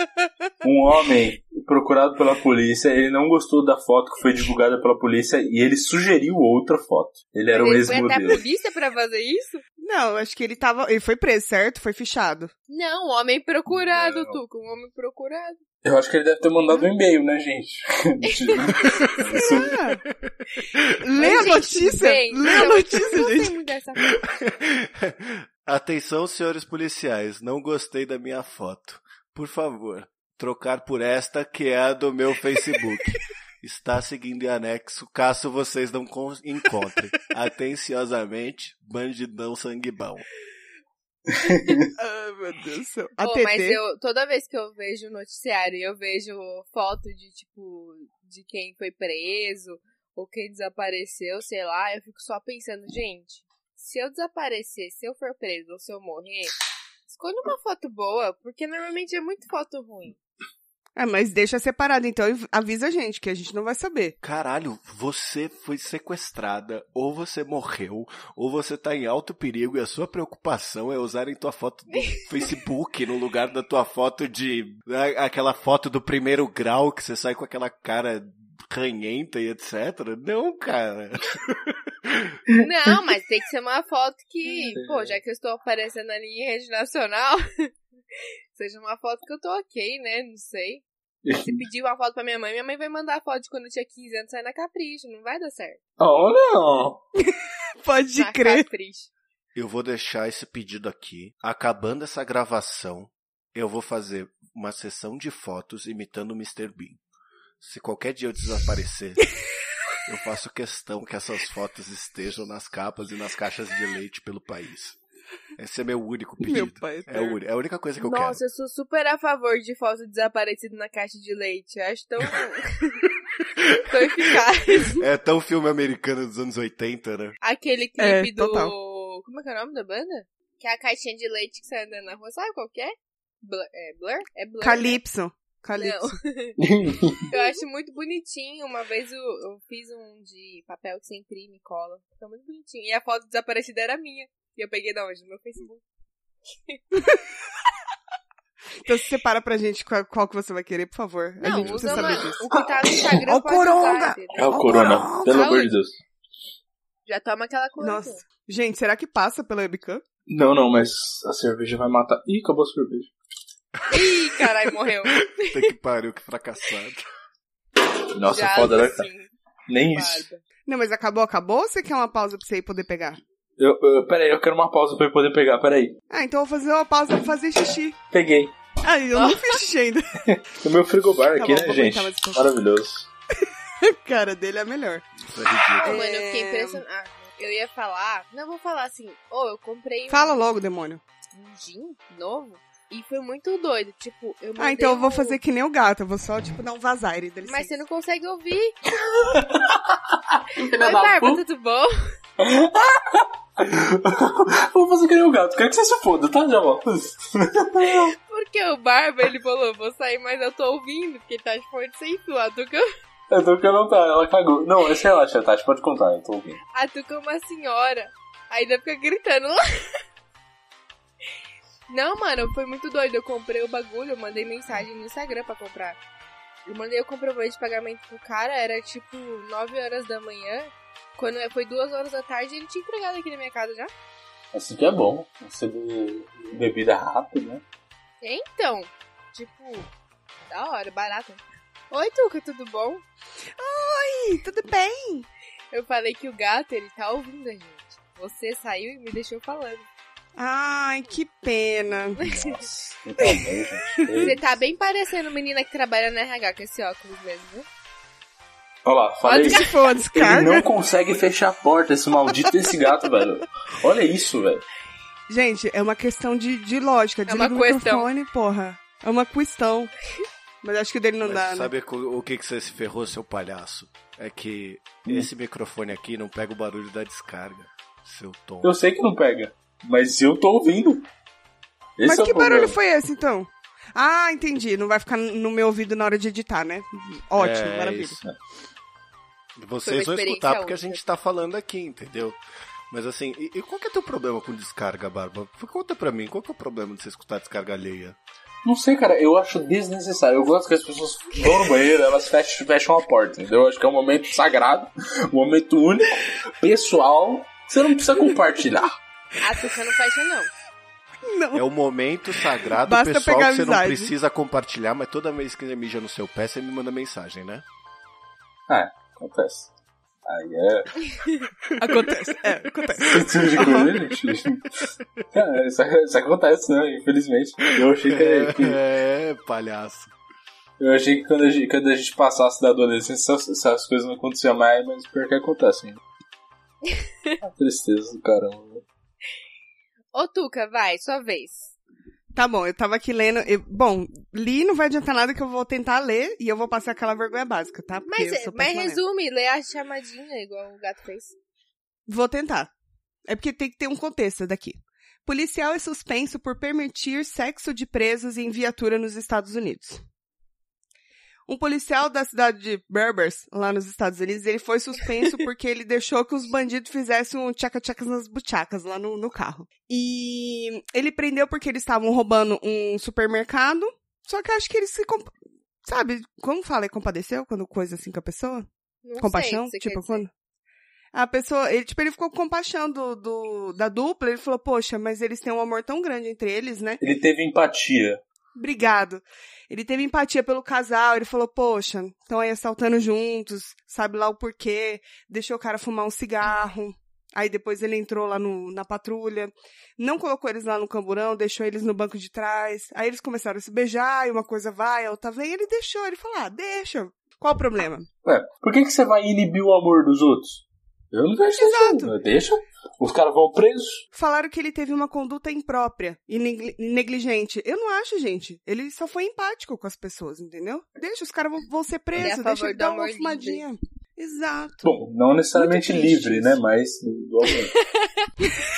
Um homem procurado pela polícia, ele não gostou da foto que foi divulgada pela polícia e ele sugeriu outra foto. Ele era um Ele foi até a ex-modelo. polícia pra fazer isso? Não, acho que ele tava. Ele foi preso, certo? Foi fichado. Não, homem procurado, Não. Tuco. Um homem procurado. Eu acho que ele deve ter mandado um e-mail, né, gente? Isso- Ah. Lê a notícia. Lê a notícia, gente. Atenção, senhores policiais, não gostei da minha foto. Por favor, trocar por esta que é a do meu Facebook. Está seguindo em anexo caso vocês não con- encontrem. Atenciosamente, bandidão sanguibão. Ai, meu Deus do céu. A Pô, TT. mas eu, toda vez que eu vejo o noticiário e eu vejo foto de, tipo, de quem foi preso ou quem desapareceu, sei lá, eu fico só pensando, gente, se eu desaparecer, se eu for preso ou se eu morrer, escolha uma foto boa, porque normalmente é muito foto ruim. Ah, mas deixa separado, então avisa a gente, que a gente não vai saber. Caralho, você foi sequestrada, ou você morreu, ou você tá em alto perigo e a sua preocupação é usarem tua foto do Facebook no lugar da tua foto de. aquela foto do primeiro grau que você sai com aquela cara ranhenta e etc. Não, cara. Não, mas tem que ser uma foto que, pô, já que eu estou aparecendo ali em rede nacional, seja uma foto que eu tô ok, né? Não sei. Se pedir uma foto pra minha mãe, minha mãe vai mandar a foto de quando eu tinha 15 anos sair na Capricho, não vai dar certo. Oh, não! Pode na crer. Capricho. Eu vou deixar esse pedido aqui. Acabando essa gravação, eu vou fazer uma sessão de fotos imitando o Mr. Bean. Se qualquer dia eu desaparecer, eu faço questão que essas fotos estejam nas capas e nas caixas de leite pelo país. Esse é meu único Meu pedido. pai. É, o é a única coisa que eu Nossa, eu sou super a favor de foto desaparecido na caixa de leite. Eu acho tão. tão eficaz. quero. É tão filme americano dos anos 80, né? Aquele clipe É, do. total. Como é que é o nome da banda? Que é a caixinha de leite que sai andando na rua. Sabe qual que é? Blur? É Blur? É Blur. né? Calypso. Calypso. Eu acho muito bonitinho. Uma vez eu, eu fiz um de papel que você imprime e cola. Fica muito bonitinho. E a foto desaparecida era minha. E eu peguei da onde? No meu Facebook. Então se separa pra gente qual, qual que você vai querer, por favor. a Não, gente precisa saber uma, disso. o que tá no Instagram Ó o entendeu? É o Corona, pelo amor de Deus. Já toma aquela coisa. Nossa. Gente, será que passa pela webcam? Não, não, mas a cerveja vai matar. Ih, acabou a cerveja. Ih, caralho, morreu. Tem que pariu, que fracassado. Nossa, Já, foda, né, cara? Nem isso. Não, mas acabou, acabou ou você quer uma pausa pra você ir poder pegar? Eu, eu, peraí, eu quero uma pausa pra eu poder pegar, peraí. Ah, então eu vou fazer uma pausa pra fazer xixi. Peguei. Ah, eu não fiz xixi ainda. O meu frigobar Tá aqui, bom, né, gente? um. Maravilhoso. A cara dele é melhor. Isso é ridículo. Ah, mano, eu fiquei É. impressionada. Ah, eu ia falar. Não, eu vou falar assim. Ô, eu comprei um, Fala logo, demônio. um gin novo. E foi muito doido. Tipo, eu Ah, então eu vou um- fazer que nem o gato. Eu vou só, tipo, dar um vazar e dele. Mas você não consegue ouvir. Oi, Barba, tudo bom? Vou fazer que nem o gato. Quero que você se foda, tá? Já volto. Porque o Barba, ele falou, vou sair, mas eu tô ouvindo, porque tá de fone sem fio. A Tuca, tô que não tá, ela cagou. Não, esse relaxa, Tati, pode contar, eu tô ouvindo. a Tuca é uma senhora. Ainda fica gritando. Não, mano, foi muito doido. Eu comprei o bagulho, eu mandei mensagem no Instagram pra comprar. Eu mandei o comprovante de pagamento pro cara, era tipo 9 horas da manhã. Quando foi 2 horas da tarde, ele tinha entregado aqui na minha casa já. Assim que é bom. Você be- bebida rápida, né? Então, tipo, da hora, barato. Oi, Tuca, tudo bom? Oi, tudo bem? Eu falei que o gato, ele tá ouvindo a gente. Você saiu e me deixou falando. Ai, que pena. Nossa, então, bem, gente. Você tá bem parecendo menina que trabalha na RH com esse óculos mesmo, viu? Olha lá, falei. For uma Ele não consegue fechar a porta, esse maldito desse gato, velho. Olha isso, velho. Gente, é uma questão de, de lógica. É uma questão. microfone, porra. É uma questão. Mas acho que o dele não Mas dá, né? sabe o o que, que você se ferrou, seu palhaço? É que esse microfone aqui não pega o barulho da descarga, seu tom. Eu sei que não pega, mas eu tô ouvindo. Esse Mas é que barulho foi esse, então? Ah, entendi. Não vai ficar no meu ouvido na hora de editar, né? Ótimo, É, maravilha. isso. Vocês vão escutar porque a gente tá falando aqui, entendeu? Mas assim, e, e qual que é teu problema com descarga, Barba? Conta pra mim, qual que é o problema de você escutar descarga alheia? Não sei, cara, eu acho desnecessário. Eu gosto que as pessoas vão no banheiro, elas fecham, fecham a porta, entendeu? Eu acho que é um momento sagrado, um momento único, pessoal. Você não precisa compartilhar. A Tuca não fecha, não. Não. É o momento sagrado Basta pessoal pegar que você não precisa compartilhar, mas toda vez que ele mija no seu pé, você me manda mensagem, né? Acontece. Aí é. Acontece. É, acontece. Esse tipo de coisa, gente. Cara, isso, isso acontece, né? Infelizmente. Eu achei que, que- É, palhaço. eu achei que quando a gente, quando a gente passasse da adolescência, essas, essas coisas não aconteciam mais, mas pior que acontecem. A tristeza do caramba. Ô, Tuca, vai, sua vez. Tá bom, eu tava aqui lendo. eu- bom, li não vai adiantar nada que eu vou tentar ler e eu vou passar aquela vergonha básica, tá? Porque Mas, sou mas resume, lê a chamadinha, igual o gato fez. Vou tentar. É porque tem que ter um contexto daqui. Policial é suspenso por permitir sexo de presos em viatura nos Estados Unidos. Um policial da cidade de Berbers, lá nos Estados Unidos, ele foi suspenso porque ele deixou que os bandidos fizessem um tchaca-tchacas nas buchacas lá no, no carro. E ele prendeu porque eles estavam roubando um supermercado, só que acho que eles se... comp- Sabe, como fala? É compadeceu quando coisa assim com a pessoa? Não compaixão? sei tipo, quando. A pessoa, ele, tipo, ele ficou com compaixão do, do, da dupla, ele falou, poxa, mas eles têm um amor tão grande entre eles, né? Ele teve empatia. Obrigado. Ele teve empatia pelo casal, ele falou, poxa, estão aí assaltando juntos, sabe lá o porquê, deixou o cara fumar um cigarro. Aí depois ele entrou lá no, na patrulha, não colocou eles lá no camburão, deixou eles no banco de trás. Aí eles começaram a se beijar, e uma coisa vai, a outra vem, e ele deixou, ele falou, ah, deixa. Qual o problema? Ué, por que, que você vai inibir o amor dos outros? Eu não vejo Exato. isso. Deixa. Os caras vão presos. Falaram que ele teve uma conduta imprópria e neg- negligente. Eu não acho, gente. Ele só foi empático com as pessoas, entendeu? Deixa, os caras vão, ser Ele é presos, favor deixa ele dar uma fumadinha. Exato. Bom, não necessariamente livre, isso. né? Mas.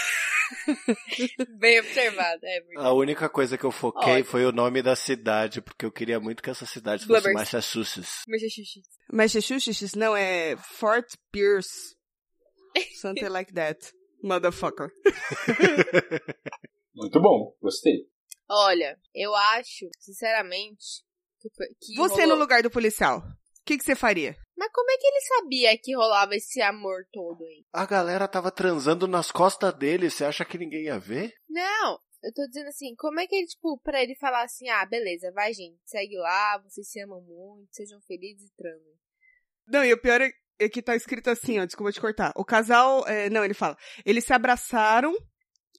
Bem observado, é verdade. A única coisa que eu foquei Ótimo. foi o nome da cidade, porque eu queria muito que essa cidade fosse Blubbers. Massachusetts. Mas é xixi. Massachusetts não é Fort Pierce. Something like that. Motherfucker. Muito bom, gostei. Olha, eu acho, sinceramente, que, que Você rolou- no lugar do policial. O que, que você faria? Mas como é que ele sabia que rolava esse amor todo aí? A galera tava transando nas costas dele, você acha que ninguém ia ver? Não, eu tô dizendo assim, como é que ele, tipo, pra ele falar assim, ah, beleza, vai gente, segue lá, vocês se amam muito, sejam felizes e transem. Não, e o pior é, é que tá escrito assim, ó, desculpa te cortar. O casal, é, não, ele fala, eles se abraçaram,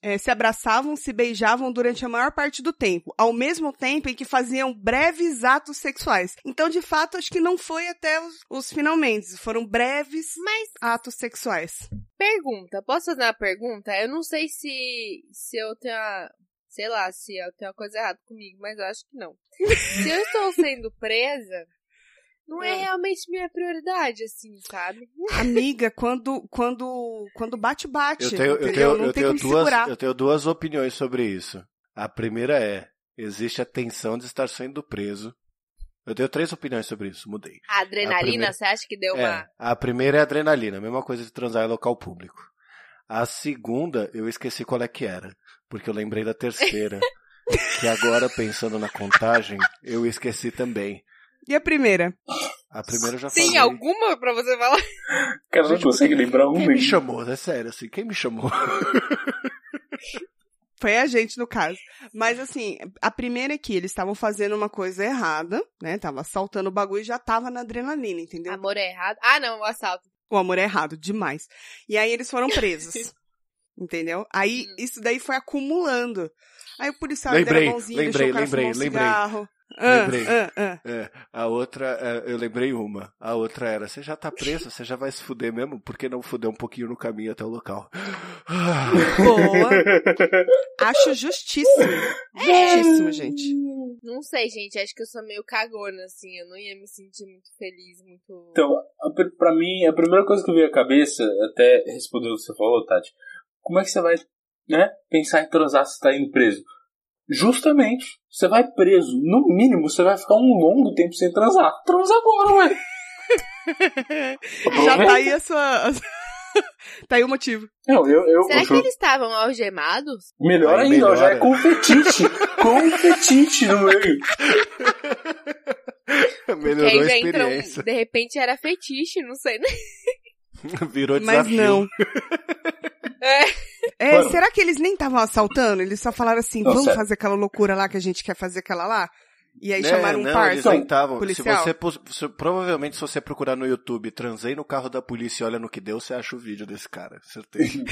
é, se abraçavam, se beijavam durante a maior parte do tempo, ao mesmo tempo em que faziam breves atos sexuais. Então, de fato, acho que não foi até os, os finalmente, foram breves Mas, atos sexuais. pergunta, posso fazer uma pergunta? Eu não sei se, se eu tenho a, sei lá, se eu tenho uma coisa errada comigo, mas eu acho que não. se eu estou sendo presa, não é Ah. realmente minha prioridade, assim, sabe? Amiga, quando, quando, quando bate, bate. Eu tenho, eu tenho, não eu tem tenho como duas, segurar. eu tenho duas opiniões sobre isso. A primeira é, existe a tensão de estar sendo preso. Eu tenho três opiniões sobre isso, mudei. A adrenalina, primeira- você acha que deu uma... É, a primeira é adrenalina, a mesma coisa de transar em local público. A segunda, eu esqueci qual é que era, porque eu lembrei da terceira. que agora, pensando na contagem, eu esqueci também. E a primeira? A primeira eu já Tem falei. alguma pra você falar? Cara não Gente, consegue lembrar um Quem me chamou? É sério, assim, quem me chamou? Foi a gente, no caso. Mas assim, a primeira é que eles estavam fazendo uma coisa errada, né? Tava assaltando o bagulho e já tava na adrenalina, entendeu? Amor é errado? Ah, não, o assalto. O amor é errado, demais. E aí eles foram presos. entendeu? Aí Hum. isso daí foi acumulando. Aí o policial Lembrei, deram a mãozinha, lembrei, deixou o cara lembrei, fumar um lembrei. cigarro. Ah, Lembrei. ah, ah. É, a outra, é, eu lembrei uma. A outra era, você já tá preso, você já vai se fuder mesmo? Por que não fuder um pouquinho no caminho até o local? Ah, Boa. Acho justíssimo. Justíssimo, gente. Não sei, gente. Acho que eu sou meio cagona, assim. Eu não ia me sentir muito feliz, muito. Então, pra mim, a primeira coisa que veio à cabeça, até respondendo o que você falou, Tati, como é que você vai, né, pensar em transar se tá indo preso? Justamente, você vai preso. No mínimo, você vai ficar um longo tempo sem transar. Transa agora, ué. Já tá aí a sua. tá aí o motivo. Não, eu, eu, Será eu- que eles estavam algemados? Melhor ainda, ó, já é com fetiche. com fetiche no meio. Melhorou aí a experiência. De repente era fetiche, não sei, né? Virou Mas desafio. não. É. É, Mano, será que eles nem estavam assaltando? Eles só falaram assim, Não, vamos sério. fazer aquela loucura lá que a gente quer fazer aquela lá? E aí Né, chamaram um não, parça. eles nem tavam. Se você, se- provavelmente se você procurar no YouTube, transei no carro da polícia e olha no que deu, você acha o vídeo desse cara, certeza.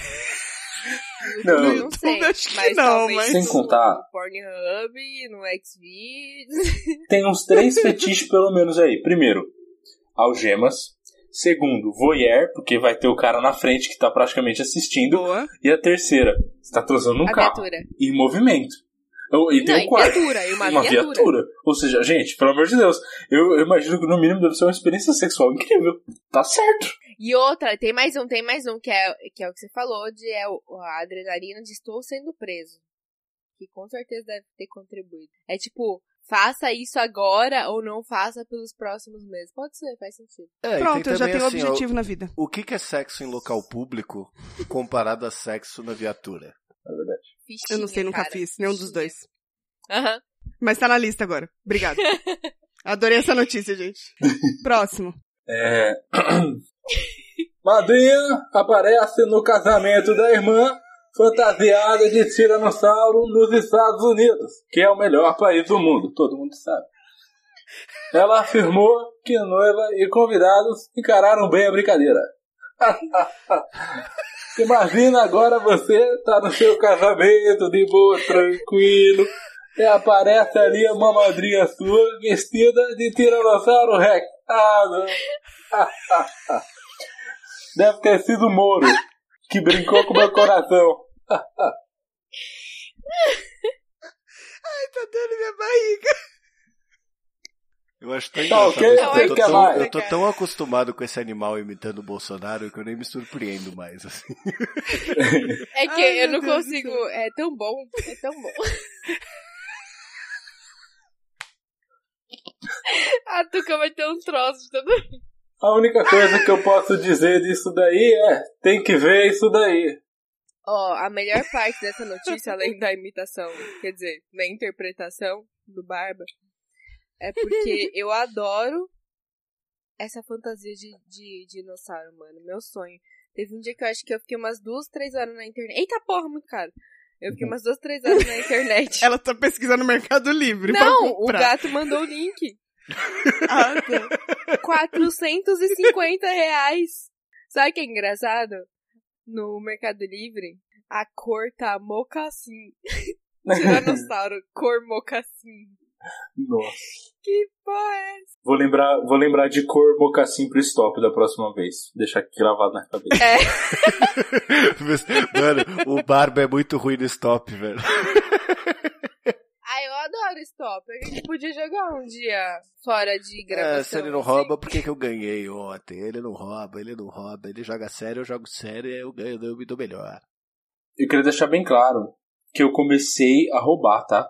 Não, Eu não sei, acho que mas não, mas- Sem no contar- Pornhub, no Xvideos. Tem uns três fetiches pelo menos aí. Primeiro, algemas. Segundo, voyeur, porque vai ter o cara na frente que tá praticamente assistindo. Boa. E a terceira, você tá transando num A carro. viatura. Em movimento. Eu- E tem Não, um quarto. viatura, e uma, Uma viatura. viatura. Ou seja, gente, pelo amor de Deus, eu, eu imagino que no mínimo deve ser uma experiência sexual incrível. Tá certo. E outra, tem mais um, tem mais um, que é, que é o que você falou, de é o- a adrenalina de estou sendo preso. Que com certeza deve ter contribuído. É tipo, faça isso agora ou não faça pelos próximos meses. Pode ser, faz sentido. É, Pronto, tem eu já tenho assim, objetivo na vida. O, que que é sexo em local público comparado a sexo na viatura? É verdade. Fichinha, Eu não sei, nunca cara, fiz, nenhum dos dois. Aham. Mas tá na lista agora. Obrigada. Adorei essa notícia, gente. Próximo. É. Madrinha aparece no casamento da irmã fantasiada de tiranossauro nos Estados Unidos, que é o melhor país do mundo, todo mundo sabe. Ela afirmou que noiva e convidados encararam bem a brincadeira. Imagina agora você tá no seu casamento de boa, tranquilo, e aparece ali uma madrinha sua vestida de tiranossauro rex. Ah, não. Deve ter sido o Moro que brincou com meu coração. Ai, tá dando minha barriga. Eu acho tão Tá ok, engraçado. você eu, tô quer tão, mais? eu tô tão acostumado com esse animal imitando o Bolsonaro que eu nem me surpreendo mais. Assim. É que Ai, eu não Deus consigo. céu. É tão bom, é tão bom. A Tuca vai ter um troço de todo. A única coisa que eu posso dizer disso daí é: tem que ver isso daí. Ó, a melhor parte dessa notícia, além da imitação, quer dizer, da interpretação do Barba, é porque eu adoro essa fantasia de, de dinossauro, mano. Meu sonho. Teve um dia que eu acho que eu fiquei umas duas, três horas na internet. Eita porra, muito caro. Eu fiquei umas duas, três horas na internet. Ela tá pesquisando no Mercado Livre. Não, o gato mandou o link. Ah, tá. 450 reais. Sabe o que é engraçado? No Mercado Livre, a cor tá mocassim. Tiranossauro, cor mocassim. Nossa. Que porra é essa? Vou lembrar, vou lembrar de cor mocassim pro stop da próxima vez. Deixar aqui gravado na cabeça. Mano, o Barba é muito ruim no stop, velho. Eu adoro stop. A gente podia jogar um dia fora de gravação. É, se ele não assim. rouba, por que, que eu ganhei ontem? Ele não rouba, ele não rouba, ele joga sério, eu jogo sério e eu ganho, eu me dou melhor. Eu queria deixar bem claro que eu comecei a roubar, tá?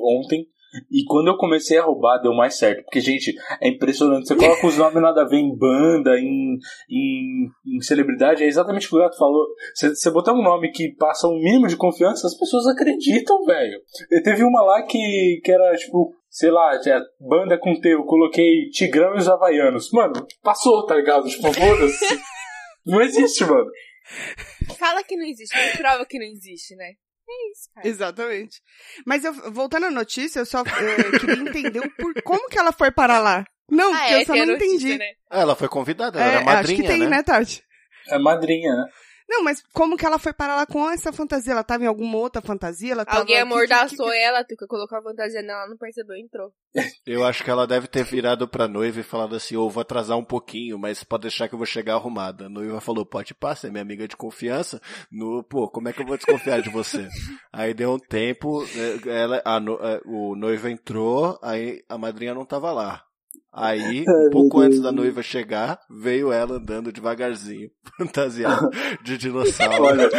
Ontem. E quando eu comecei a roubar, deu mais certo. Porque, gente, é impressionante. Você coloca os nomes nada a ver em banda, em, em, em celebridade, é exatamente o que o gato falou. Você, você botar um nome que passa um mínimo de confiança, as pessoas acreditam, velho. Teve uma lá que, que era, tipo, sei lá, tinha banda com T, eu coloquei Tigrão e os Havaianos. Mano, passou, tá ligado? Tipo, foda-se. Não existe, mano. Fala que não existe, prova que não existe, né? É isso, cara. Exatamente. Mas eu, voltando à notícia, eu só eh, queria entender o por, como que ela foi para lá. Não, Ah, porque é, eu só não notícia, entendi. né? Ah, ela foi convidada, ela É, era madrinha, acho que tem, né, né? Tati? É madrinha, né? Não, mas como que ela foi parar lá com essa fantasia? Ela tava em alguma outra fantasia? Ela tava... Alguém que- amordaçou que- que- ela, Tuca colocou a fantasia nela, ela não percebeu, entrou. Eu acho que ela deve ter virado pra noiva e falado assim, ô, vou atrasar um pouquinho, mas pode deixar que eu vou chegar arrumada. A noiva falou, pode passar, é minha amiga de confiança. No, pô, como é que eu vou desconfiar de você? aí deu um tempo, eh, ela, a no- eh, o noivo entrou, aí a madrinha não tava lá. Aí, um pouco antes da noiva chegar, veio ela andando devagarzinho, fantasiada de dinossauro. Olha,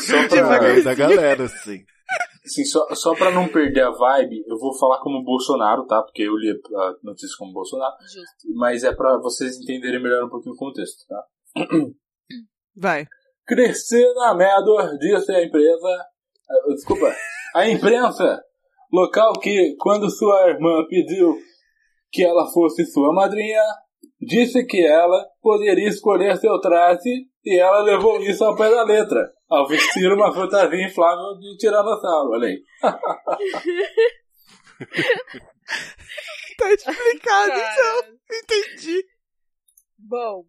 só pra, da galera, assim. assim, só, só pra não perder a vibe, eu vou falar como Bolsonaro, tá? Porque eu li a notícia como Bolsonaro. Justo. Mas é pra vocês entenderem melhor um pouquinho o contexto, tá? Vai. Cristina Medor disse à empresa. ah, Desculpa. A imprensa local que, quando sua irmã pediu que ela fosse sua madrinha, disse que ela poderia escolher seu traje e ela levou isso ao pé da letra, ao vestir uma fantasia inflável de tiranossauro. Olha aí. Tá explicado, então. Entendi. Bom,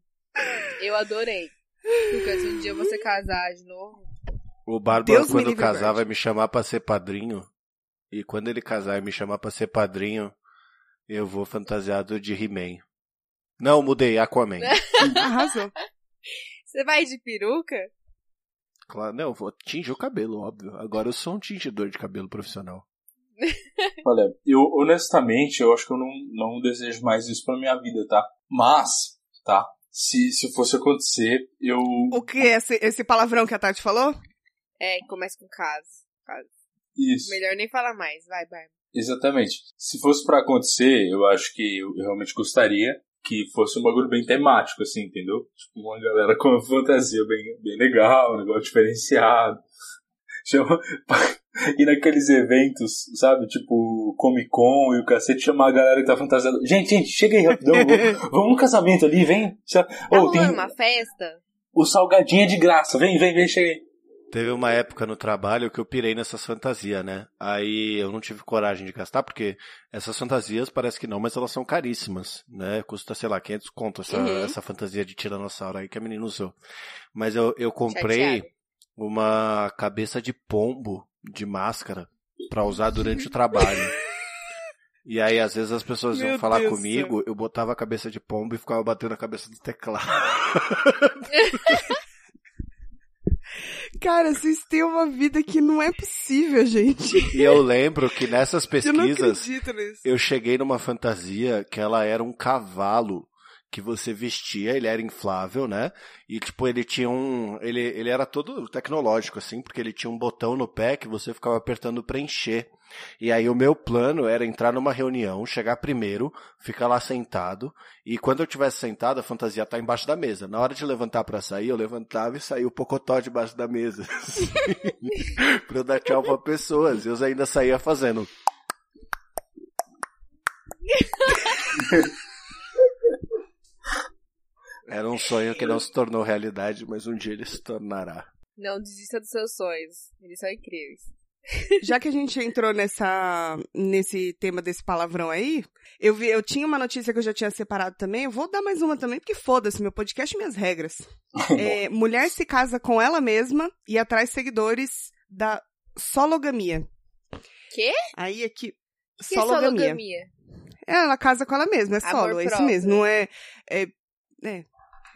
eu adorei. Lucas, se um dia você casar de novo, O Bárbara, Deus me quando casar, vai me chamar pra ser padrinho. E quando ele casar e me chamar pra ser padrinho, eu vou fantasiado de He-Man. Não, mudei, Aquaman. Arrasou. você vai de peruca? Claro, não, eu vou tingir o cabelo, óbvio. Agora eu sou um tingidor de cabelo profissional. Olha, eu honestamente, eu acho que eu não, não desejo mais isso pra minha vida, tá? Mas, tá? Se, se fosse acontecer, eu. O que é esse, esse palavrão que a Tati falou? É, começa com caso. caso. Isso. Melhor nem falar mais. Vai, vai. Exatamente. Se fosse pra acontecer, eu acho que eu realmente gostaria que fosse um bagulho bem temático, assim, entendeu? Tipo, uma galera com uma fantasia bem, bem legal, um negócio diferenciado. Chama... E naqueles eventos, sabe? Tipo, Comic Con e o cacete, chamar a galera que tá fantasiada. Gente, gente, chega aí rapidão. vamos, vamos no casamento ali, vem. Tá Oh, tem uma festa? o salgadinho é de graça. Vem, vem, vem, chega aí. Teve uma época no trabalho que eu pirei nessas fantasias, né? Aí eu não tive coragem de gastar, porque essas fantasias parece que não, mas elas são caríssimas, né? Custa, sei lá, 500 conto essa, Uhum. essa fantasia de tiranossauro aí que a menina usou. Mas eu, eu comprei Chateada. uma cabeça de pombo de máscara pra usar durante o trabalho. E aí, às vezes, as pessoas iam Meu falar Deus comigo, eu botava a cabeça de pombo e ficava batendo a cabeça do teclado. Cara, vocês têm uma vida que não é possível, gente. E eu lembro que nessas Eu não pesquisas, acredito nisso. eu cheguei numa fantasia que ela era um cavalo que você vestia, ele era inflável, né? E tipo, ele tinha um, ele, ele era todo tecnológico assim, porque ele tinha um botão no pé que você ficava apertando preencher. E aí o meu plano era entrar numa reunião, chegar primeiro, ficar lá sentado, e quando eu tivesse sentado, a fantasia tá embaixo da mesa. Na hora de levantar pra sair, eu levantava e saía o pocotó debaixo da mesa. assim, pra eu dar tchau pra pessoas. Eu ainda saía fazendo. Era um sonho que não se tornou realidade, mas um dia ele se tornará. Não desista dos seus sonhos. Eles são incríveis. Já que a gente entrou nessa, nesse tema desse palavrão aí, eu vi, eu tinha uma notícia que eu já tinha separado também, eu vou dar mais uma também, porque foda-se, meu podcast e minhas regras. É, mulher se casa com ela mesma e atrai seguidores da sologamia. Quê? Aí aqui. O que é sologamia? É, ela casa com ela mesma, é Amor solo, é isso próprio. mesmo, não é, é, é,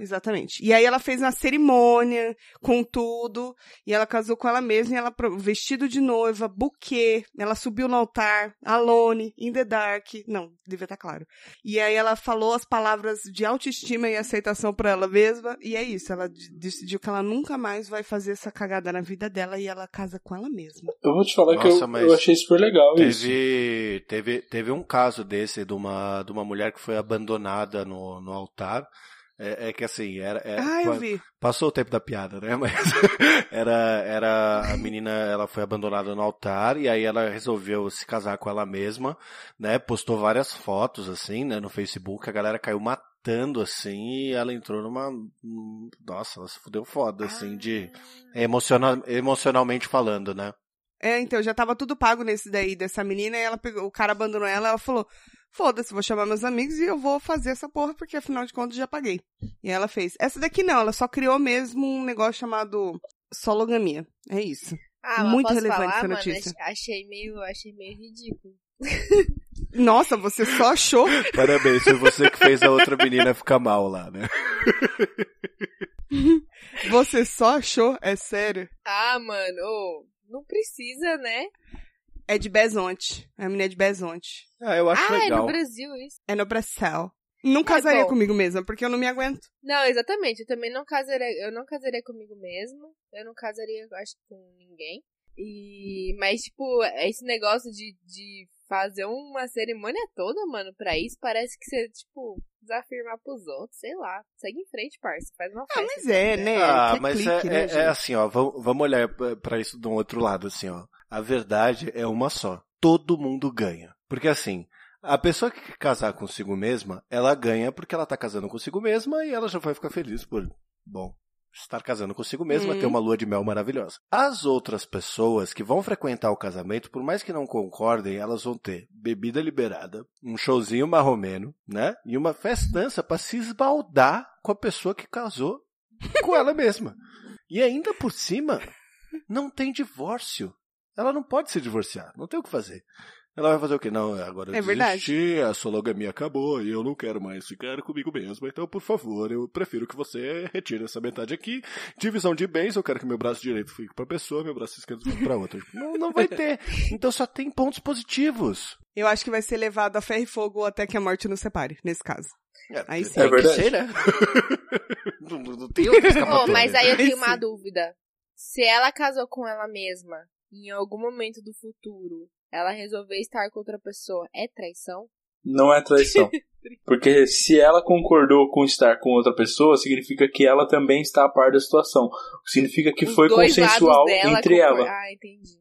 exatamente. E aí ela fez uma cerimônia com tudo, e ela casou com ela mesma, e ela, pro- vestido de noiva, buquê, ela subiu no altar, alone, in the dark, não, devia estar claro. E aí ela falou as palavras de autoestima e aceitação pra ela mesma, e é isso, ela decidiu que ela nunca mais vai fazer essa cagada na vida dela, e ela casa com ela mesma. Eu vou te falar que Nossa, eu, mas eu achei super legal isso. Teve, teve, teve um caso desse de uma, de uma mulher que foi abandonada no, no altar. É, é que assim, era, é- ah, eu vi. passou o tempo da piada, né? Mas era, era a menina, ela foi abandonada no altar e aí ela resolveu se casar com ela mesma, né? Postou várias fotos assim, né? No Facebook, a galera caiu matando assim e ela entrou numa, nossa, ela se fudeu foda assim de emocional, emocionalmente falando, né? É, então, já tava tudo pago nesse daí, dessa menina, e ela pegou, o cara abandonou ela, ela falou, foda-se, vou chamar meus amigos e eu vou fazer essa porra, porque afinal de contas já paguei. E ela fez. Essa daqui não, ela só criou mesmo um negócio chamado sologamia. É isso. Ah, Muito relevante falar, essa mano? notícia. Ach- Achei meio, achei meio ridículo. Nossa, você só achou? Parabéns, foi você que fez a outra menina ficar mal lá, né? Você só achou? É sério? Ah, mano, não precisa, né? É de Bezonte. É a menina de Bezonte. Ah, eu acho ah, é legal. no Brasil isso. É no Brasil. Não casaria bom. comigo mesma, porque eu não me aguento. Não, exatamente. Eu também não casaria. Eu não casaria comigo mesma. Eu não casaria, acho que com ninguém. E. Mas, tipo, esse negócio de, de fazer uma cerimônia toda, mano, pra isso, parece que você, tipo, desafirmar pros outros, sei lá. Segue em frente, parça. Faz uma festa. Mas é, né? Ah, Que mas clique, é, né, é- é assim, ó, vamos, olhar pra isso de um outro lado, assim, ó. A verdade é uma só. Todo mundo ganha. Porque assim, A pessoa que quer casar consigo mesma, ela ganha porque ela tá casando consigo mesma e ela já vai ficar feliz por, bom, estar casando consigo mesma, ter uma lua de mel maravilhosa. As outras pessoas que vão frequentar o casamento, por mais que não concordem, elas vão ter bebida liberada, um showzinho marromeno, né? E uma festança pra se esbaldar com a pessoa que casou com ela mesma. E ainda por cima, não tem divórcio. Ela não pode se divorciar, não tem o que fazer. Ela vai fazer o quê? Não, agora eu É verdade. desisti, a sologamia acabou e eu não quero mais ficar comigo mesmo. Então, por favor, eu prefiro que você retire essa metade aqui. Divisão de bens, eu quero que meu braço direito fique pra pessoa, meu braço esquerdo fique pra outra. Não, não vai ter. Então só tem pontos positivos. Eu acho que vai ser levado a ferro e fogo até que a morte nos separe, nesse caso. Aí sim. tem É verdade. ser, né? não, não- não tem outra Oh, mas aí eu tenho uma Sim. dúvida. Se ela casou com ela mesma, e em algum momento do futuro, ela resolver estar com outra pessoa, é traição? Não é traição. Porque se ela concordou com estar com outra pessoa, significa que ela também está a par da situação. Significa que Os foi consensual entre concor- ela. Ah, entendi.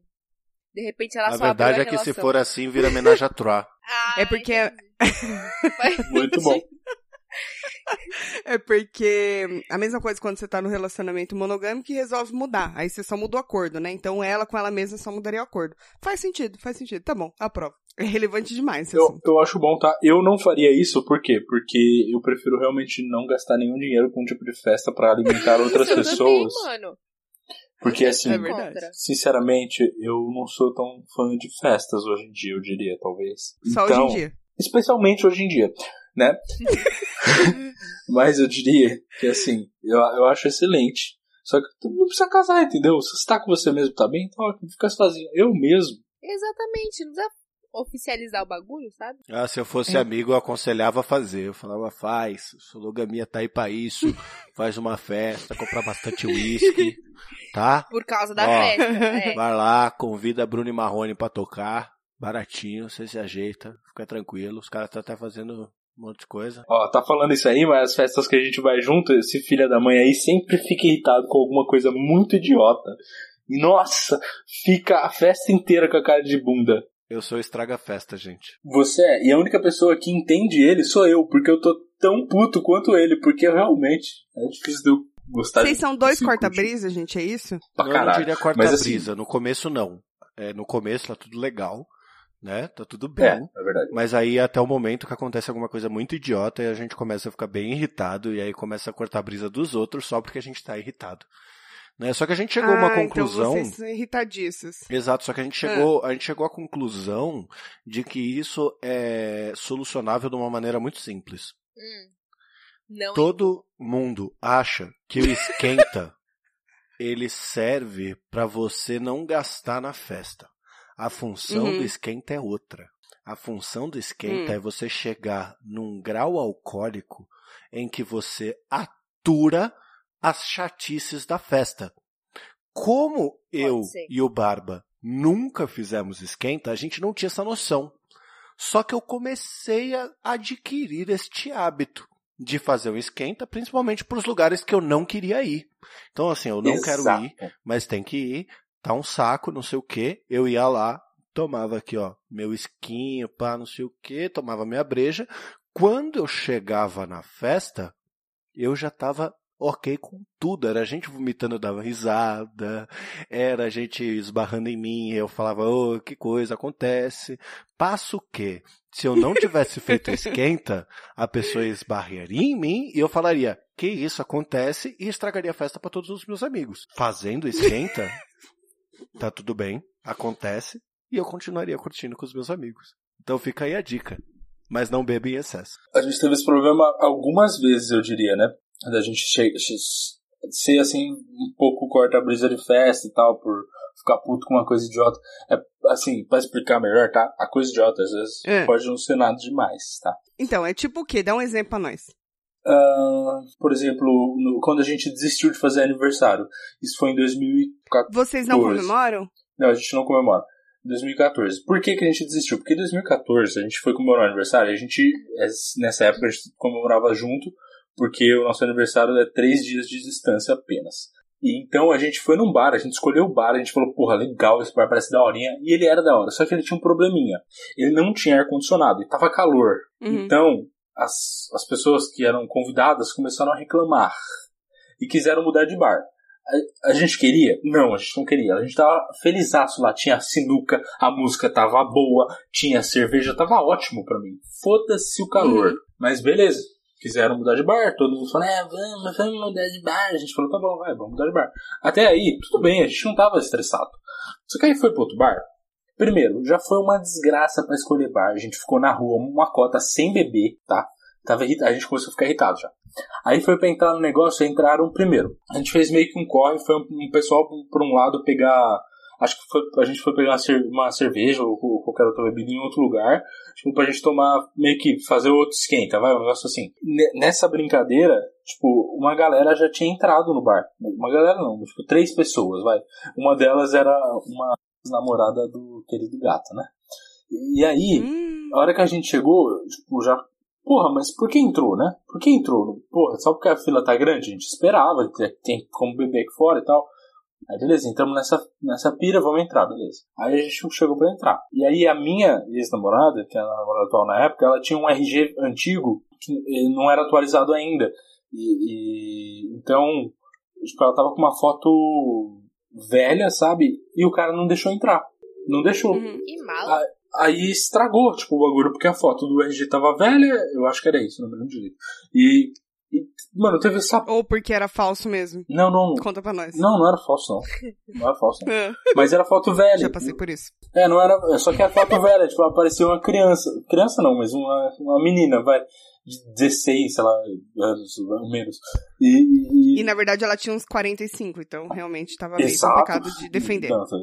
De repente ela A só verdade é que se relação. for assim, vira homenagem a Troá. Ah, É porque- Muito bom. É porque a mesma coisa quando você tá no relacionamento monogâmico que resolve mudar. Aí você só muda o acordo, né? Então ela com ela mesma só mudaria o acordo. Faz sentido, faz sentido. Tá bom, aprovo. É relevante demais Eu, assunto. eu acho bom, tá? Eu não faria isso, por quê? Porque eu prefiro realmente não gastar nenhum dinheiro com um tipo de festa pra alimentar outras Eu pessoas. também, mano. Porque assim, É sinceramente, eu não sou tão fã de festas hoje em dia, eu diria, talvez. Só então, hoje em dia. Especialmente hoje em dia, né? Mas eu diria que assim, eu, eu acho excelente. Só que tu não precisa casar, entendeu? Se você tá com você mesmo, tá bem? Então fica sozinho. Eu mesmo. Exatamente, não precisa oficializar o bagulho, sabe? Ah, se eu fosse É. amigo, eu aconselhava a fazer. Eu falava, faz, sologamia tá aí pra isso. Faz uma festa, comprar bastante uísque, tá? Por causa da Ó. festa. É. Vai lá, convida a Bruno e Marrone pra tocar. Baratinho, você se ajeita, fica tranquilo. Os caras estão até fazendo um monte de coisa. Ó, tá falando isso aí, mas as festas que a gente vai junto, esse filho da mãe aí sempre fica irritado com alguma coisa muito idiota. E nossa, fica a festa inteira com a cara de bunda. Eu sou estraga festa, gente. Você é, e a única pessoa que entende ele sou eu, porque eu tô tão puto quanto ele, porque eu realmente é difícil de eu gostar Vocês de são dois assim, corta-brisa, gente, é isso? pra Não, eu não caralho. diria Mas quarta-brisa. assim- No começo, não. É, no começo tá tudo legal, né? Tá tudo bem. É, é verdade. Mas aí até o momento que acontece alguma coisa muito idiota e a gente começa a ficar bem irritado e aí começa a cortar a brisa dos outros só porque a gente tá irritado. Né? Só que a gente chegou a uma ah, conclusão. Então vocês são irritadiços. Exato, só que a gente chegou, a gente chegou à conclusão de que isso é solucionável de uma maneira muito simples. Hum. Não Todo mundo acha que o esquenta ele serve para você não gastar na festa. A função Uhum. do esquenta é outra. A função do esquenta Hum. é você chegar num grau alcoólico em que você atura as chatices da festa. Como eu ser. e o Barba nunca fizemos esquenta, a gente não tinha essa noção. Só que eu comecei a adquirir este hábito de fazer um esquenta, principalmente para os lugares que eu não queria ir. Então, assim, eu não quero Exato. ir, mas tem que ir, tá um saco, não sei o que. Eu ia lá, tomava aqui, ó, meu esquinho, pá, não sei o que, tomava minha breja. Quando eu chegava na festa, eu já tava ok com tudo. Era gente vomitando, eu dava risada, era gente esbarrando em mim, eu falava, ô, que coisa acontece. Passo o quê? Se eu não tivesse feito esquenta, a pessoa esbarraria em mim e eu falaria, que isso acontece e estragaria a festa para todos os meus amigos. Fazendo esquenta, tá tudo bem, acontece e eu continuaria curtindo com os meus amigos. Então fica aí a dica. Mas não beba em excesso. A gente teve esse problema algumas vezes, eu diria, né? Da gente che- ser assim, um pouco corta-brisa de festa e tal, por ficar puto com uma coisa idiota. É, assim, pra explicar melhor, tá? A coisa idiota às vezes É. pode não ser nada demais, tá? Então, é tipo o quê? Dá um exemplo pra nós. Ah, por exemplo, no- quando a gente desistiu de fazer aniversário. Isso foi em 2014. Vocês não comemoram? Não, a gente não comemora. 2014. Por que, que a gente desistiu? Porque em 2014 a gente foi comemorar o aniversário e a gente, é, nessa época, a gente comemorava junto, porque o nosso aniversário é três dias de distância apenas. E então a gente foi num bar, a gente escolheu o bar, a gente falou, porra, legal, esse bar parece daorinha. E ele era da hora, só que ele tinha um probleminha. Ele não tinha ar-condicionado, e tava calor. Uhum. Então, as, as pessoas que eram convidadas começaram a reclamar. E quiseram mudar de bar. A, a gente queria? Não, a gente não queria. A gente tava felizaço lá. Tinha sinuca, a música tava boa, tinha cerveja, tava ótimo pra mim. Foda-se o calor. Uhum. Mas beleza. Quiseram mudar de bar, todo mundo falou, é, vamos, vamos mudar de bar. A gente falou, tá bom, vai, vamos mudar de bar. Até aí, tudo bem, a gente não tava estressado. Só que aí foi pro outro bar. Primeiro, já foi uma desgraça pra escolher bar. A gente ficou na rua uma cota sem beber, tá? Tava irritado, a gente começou a ficar irritado já. Aí foi pra entrar no negócio, entraram primeiro. A gente fez meio que um corre, foi um, pessoal por um lado pegar. Acho que foi, a gente foi pegar uma, cer- uma cerveja ou, qualquer outra bebida em outro lugar. Tipo, pra gente tomar, meio que fazer outro esquenta, vai? Um negócio assim. Ne- Nessa brincadeira, tipo, uma galera já tinha entrado no bar. Uma galera não, tipo, três pessoas, vai. Uma delas era uma namorada do querido gato, né? E aí, Hum. a hora que a gente chegou, tipo, já. Porra, mas por que entrou, né? Por que entrou? Porra, só porque a fila tá grande? A gente esperava, tem- como beber aqui fora e tal. Aí beleza, entramos nessa, nessa pira, vamos entrar, beleza. Aí a gente chegou pra entrar. E aí a minha ex-namorada, que é a namorada atual na época, ela tinha um RG antigo que eh, não era atualizado ainda. E, e- então, tipo, ela tava com uma foto velha, sabe? E o cara não deixou entrar. Não deixou. Uhum. Mala. Aí estragou, tipo, o bagulho, porque a foto do RG tava velha, eu acho que era isso, não me lembro direito. E, e, mano, teve essa... Ou porque era falso mesmo. Não, não, Conta pra nós. não, não era falso, não. Não era falso, não. Ah, Mas era foto velha. Já passei por isso. É, não era. Só que a foto velha, tipo, apareceu uma criança. Criança não, mas uma, uma menina, vai. De 16, sei lá, anos, ou menos. E. E na verdade ela tinha uns 45, então realmente tava meio Exato. complicado de defender. Não, tô.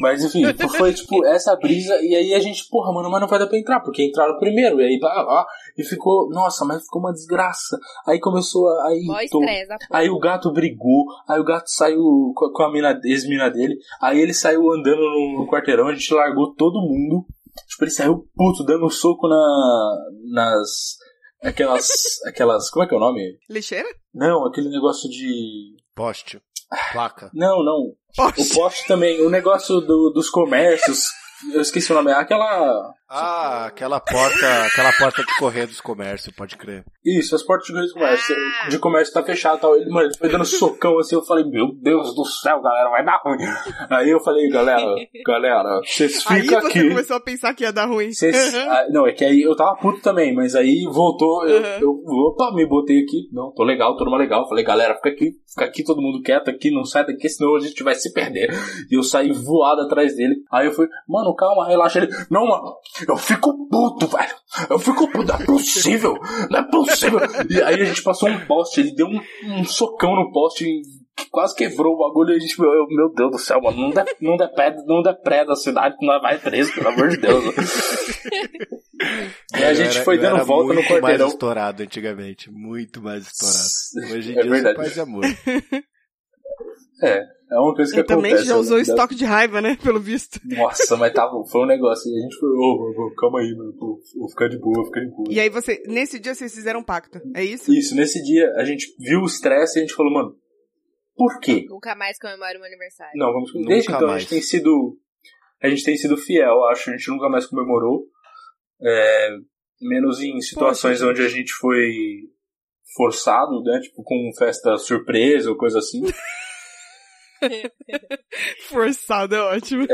Mas enfim, foi tipo essa brisa, e aí a gente, porra, mano, mas não vai dar pra entrar, porque entraram primeiro, e aí, pá, pá, e ficou, nossa, mas ficou uma desgraça. Aí começou a. Aí, tô- estresse, a porra. Aí o gato brigou, aí o gato saiu com com a mina, ex-mina dele, aí ele saiu andando no, no quarteirão, a gente largou todo mundo. Tipo, ele saiu puto, dando um soco na, nas. Aquelas. aquelas. Como é que é o nome? Lixeira? Não, aquele negócio de. Poste. Placa. Não, não. O Poxa. poste também, o negócio do- dos comércios. Eu esqueci o nome, aquela. Ah, aquela porta, aquela porta de correr dos comércios, pode crer. Isso, as portas de comércio. Ah. De comércio tá fechado e tal. Ele, mano, ele foi dando socão assim. Eu falei, meu Deus do céu, galera, vai dar ruim. Aí eu falei, galera, galera, vocês Aí ficam você aqui. começou a pensar que ia dar ruim. Vocês- ah, não, é que aí eu tava puto também, mas aí voltou, eu, Uhum. eu, opa, me botei aqui, não, tô legal, tô numa legal. Falei, galera, fica aqui, fica aqui todo mundo quieto aqui, não sai daqui, senão a gente vai se perder. E eu saí voado atrás dele. Aí eu fui, mano, calma, relaxa. Ele, não, mano, eu fico puto, velho. Eu fico puto, não é possível, não é possível. E aí a gente passou um poste, ele deu um, um socão no poste que quase quebrou o bagulho e a gente, meu, eu- meu Deus do céu, mano, não dá, não dá pé, não dá pré da cidade, não vai preso, pelo amor de Deus. E a gente era- foi dando volta no muito mais quarteirão. estourado antigamente, muito mais estourado. Hoje em É dia verdade. sou paz e amor. É, é uma coisa que E também acontece. já usou né? estoque de raiva, né? Pelo visto. Nossa, mas tava, foi um negócio. E a gente foi, ô, ô, calma aí, mano, pô, vou ficar de boa, vou ficar de boa. E aí você, nesse dia vocês fizeram um pacto, é isso? Isso, nesse dia a gente viu o estresse e a gente falou, mano, por quê? Nunca mais comemora meu aniversário. Não, vamos Nunca Desde então a mais. gente tem sido. A gente tem sido fiel, acho. A gente nunca mais comemorou. É, menos em situações Poxa, onde a gente foi forçado, né? Tipo, com festa surpresa ou coisa assim. Forçado, é ótimo.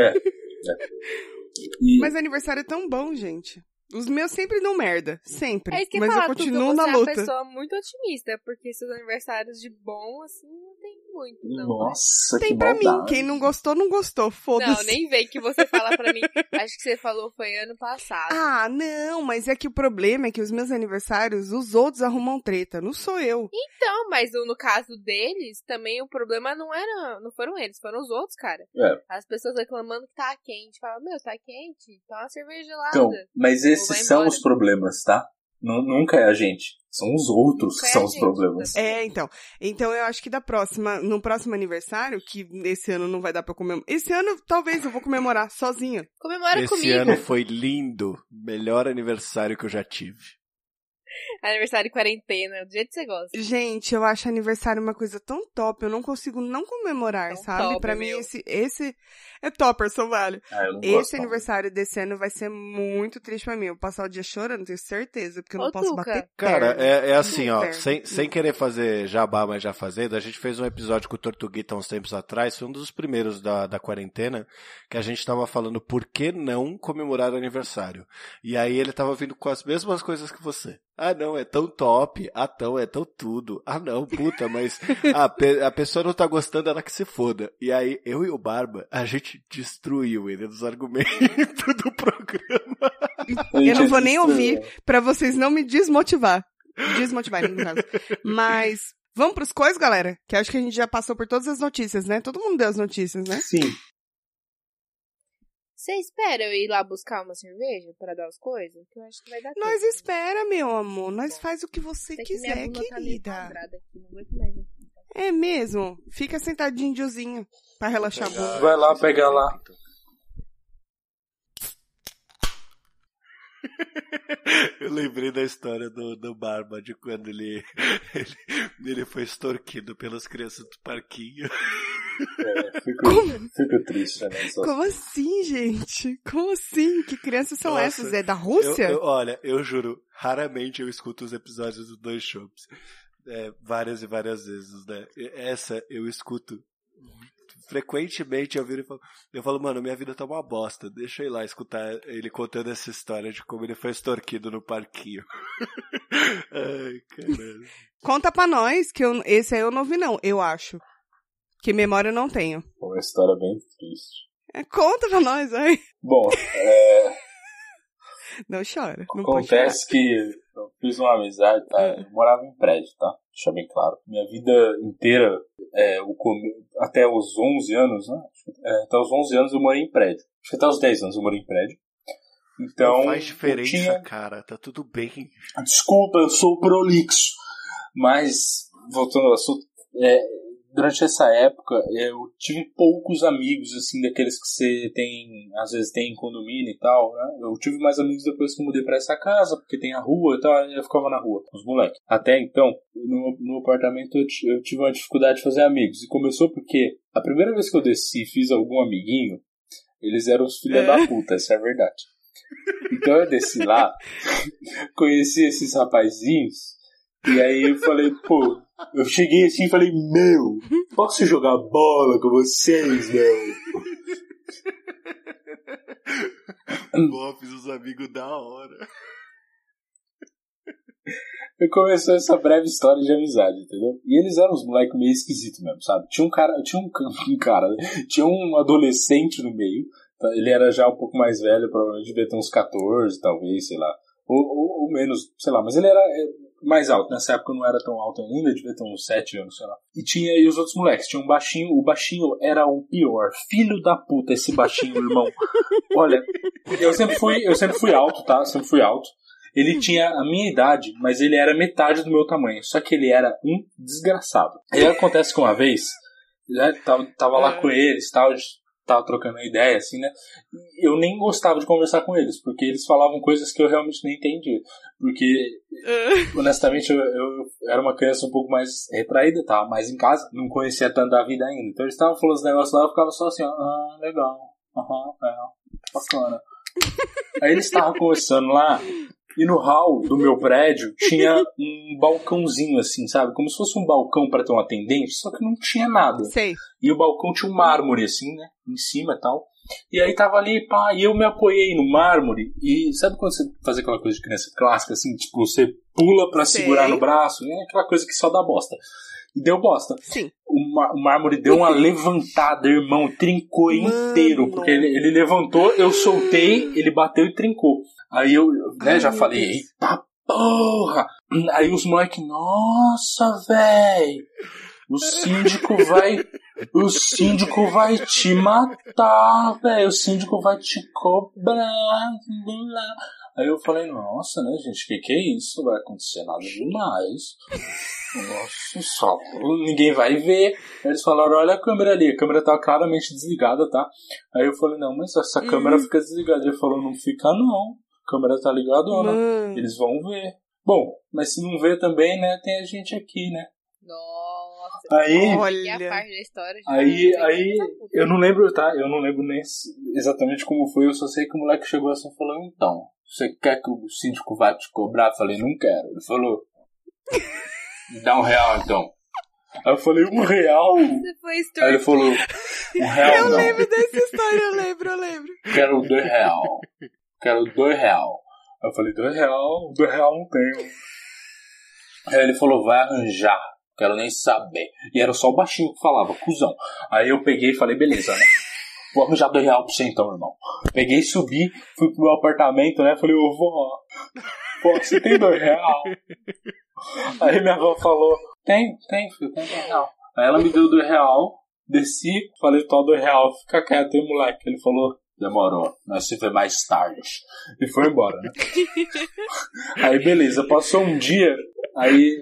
E, Mas aniversário é tão bom, gente. Os meus sempre dão merda. Sempre. É isso que eu Mas eu continuo você na é uma luta. pessoa muito otimista, porque seus aniversários de bom, assim, não tem muito, não. né? nossa, Tem que pra mim. maldade. Quem não gostou, não gostou. Não, Foda-se. nem vem que você fala pra mim. Acho que você falou foi ano passado. Ah, não, mas é que o problema é que os meus aniversários, os outros arrumam treta, não sou eu. Então, mas no caso deles, também o problema não era, não foram eles, foram os outros, cara. É. As pessoas reclamando que tá quente. Fala, meu, tá quente, tá uma cerveja gelada. Então, mas esses são os problemas, tá? Nu- nunca é a gente. São os outros que são os problemas. É, então. Então eu acho que da próxima, no próximo aniversário, que esse ano não vai dar pra comemorar. Esse ano talvez eu vou comemorar sozinha. Comemora Esse comigo. ano foi lindo. Melhor aniversário que eu já tive. Aniversário de quarentena, do jeito que você gosta. Gente, eu acho aniversário uma coisa tão top, eu não consigo não comemorar, Tão sabe? top, Pra mim, meu. esse, esse é topper, sou vale. Ah, não Esse não. aniversário desse ano vai ser muito triste pra mim. Eu vou passar o dia chorando, tenho certeza, porque eu não Ô, posso Tuca. bater Cara, perna. é, é assim, ó, sem, sem querer fazer jabá, mas já fazendo, a gente fez um episódio com o Tortuguita uns tempos atrás, foi um dos primeiros da, da quarentena, que a gente tava falando por que não comemorar aniversário. E aí ele tava vindo com as mesmas coisas que você. Ah, não, é tão top. Ah, não, é tão tudo. Ah, não, puta, mas a, pe- a pessoa não tá gostando, ela que se foda. E aí, eu e o Barba, a gente destruiu ele dos argumentos do programa. Eu não vou nem ouvir pra vocês não me desmotivar. Desmotivarem, no caso. Mas, vamos pros coisas, galera? Que acho que a gente já passou por todas as notícias, né? Todo mundo deu as notícias, né? Sim. Você espera eu ir lá buscar uma cerveja pra dar as coisas? Que eu acho que vai dar Nós tempo. espera, meu amor. Nós faz o que você Até que quiser, bunda tá querida. quadrada aqui, não aguento mais. né? É mesmo. Fica sentadinho indiozinho pra relaxar a bunda. Vai lá pegar lá. Eu lembrei da história do, do Barba, de quando ele, ele, ele foi extorquido pelas crianças do parquinho. É, fico, fico triste, né? Só- Como assim, gente? Como assim? Que crianças são Nossa, essas? É da Eu, Rússia? eu- olha, eu juro, raramente eu escuto os episódios dos dois shows. É, várias e várias vezes, né? Essa eu escuto frequentemente eu viro e falo, eu falo, mano, minha vida tá uma bosta, deixa eu ir lá escutar ele contando essa história de como ele foi extorquido no parquinho. Ai, caralho. Conta pra nós, que eu, esse aí eu não vi não, eu acho. Que memória eu não tenho. Uma história bem triste. É, conta pra nós, ai. Bom, é, Não chora. Não acontece que eu fiz uma amizade, tá? É. Eu morava em prédio, tá? Deixa bem claro. Minha vida inteira, é, o come- até os 11 anos, né? É, até os 11 anos eu morei em prédio. Acho que até os 10 anos eu morei em prédio. Então, Não faz diferença, tinha- cara, tá tudo bem. Desculpa, eu sou prolixo. Mas, voltando ao assunto, é, durante essa época eu tive poucos amigos, assim, daqueles que você tem, às vezes tem em condomínio e tal, né? Eu tive mais amigos depois que eu mudei pra essa casa, porque tem a rua e tal, eu ficava na rua com os moleques. Até então, no, no apartamento eu, eu tive uma dificuldade de fazer amigos. E começou porque a primeira vez que eu desci e fiz algum amiguinho, eles eram os filhos É. da puta, essa é a verdade. Então eu desci lá, conheci esses rapazinhos, e aí eu falei, pô, eu cheguei assim e falei, meu, posso jogar bola com vocês, meu? Fiz os amigos da hora. E começou essa breve história de amizade, entendeu? E eles eram uns moleques meio esquisitos mesmo, sabe? Tinha um cara, tinha um, um cara, tinha um adolescente no meio, tá? ele era já um pouco mais velho, provavelmente devia ter uns 14, talvez, sei lá. Ou, ou, ou menos, sei lá, mas ele era é, mais alto. Nessa época não era tão alto ainda, devia ter uns 7 anos, sei lá. E tinha e os outros moleques, tinha um baixinho, o baixinho era o pior. Filho da puta, esse baixinho, irmão. Olha, eu sempre fui, eu sempre fui alto, tá? Eu sempre fui alto. Ele tinha a minha idade, mas ele era metade do meu tamanho. Só que ele era um desgraçado. Aí acontece que uma vez, né, tava, tava lá com eles, tal, tava trocando ideia, assim, né? Eu nem gostava de conversar com eles, porque eles falavam coisas que eu realmente não entendia. Porque, honestamente, eu, eu era uma criança um pouco mais retraída, tava mais em casa, não conhecia tanto da vida ainda. Então eles estavam falando os negócios lá, eu ficava só assim, ó, ah, legal, aham, é, bacana. Aí eles estavam conversando lá, e no hall do meu prédio tinha um balcãozinho assim, sabe? Como se fosse um balcão para ter um atendente, só que não tinha nada. Sei. E o balcão tinha um mármore assim, né? Em cima e tal. E aí tava ali, pá, e eu me apoiei no mármore. E sabe quando você faz aquela coisa de criança clássica, assim? Tipo, você pula pra Sei. segurar no braço, né? Aquela coisa que só dá bosta. E deu bosta. Sim. O, o mármore deu uma levantada, irmão, trincou Mano. inteiro. Porque ele, ele levantou, eu soltei, ele bateu e trincou. Aí eu, né, Ai, já falei, eita porra! Aí os moleques, nossa, véi! O síndico vai. O síndico vai te matar, velho. O síndico vai te cobrar. Aí eu falei, nossa, né, gente, que que é isso? Vai acontecer nada demais. Nossa, só ninguém vai ver. Aí eles falaram, olha a câmera ali, a câmera tá claramente desligada, tá? Aí eu falei, não, mas essa câmera fica desligada. Ele falou, não fica não. A câmera tá ligada, não. Mano. Eles vão ver. Bom, mas se não vê também, né, tem a gente aqui, né? Nossa. Aí, é a Olha. parte da história. aí, aí, puta. eu não lembro, tá? Eu não lembro nem exatamente como foi, eu só sei que o moleque chegou assim e falou, então, você quer que o síndico vá te cobrar? Eu falei, não quero. Ele falou, me dá um real então. Aí eu falei, um real? Você foi Aí ele falou, um real Eu não. lembro dessa história, eu lembro, eu lembro. Quero dois real. Quero dois real. Eu falei, dois real? Dois real não tenho. Aí ele falou, vai arranjar. Quero nem saber. E era só o baixinho que falava, cuzão. Aí eu peguei e falei, beleza, né? Vou arranjar dois real pra você então, irmão. Peguei, subi, fui pro meu apartamento, né? Falei, ô vó, você tem dois real? Aí minha avó falou, tem, tem, filho, tem dois real. Aí ela me deu dois real, desci, falei, tó dois real, fica quieto aí, moleque. Ele falou, demorou, nós se vê mais tarde. E foi embora, né? Aí beleza, passou um dia, aí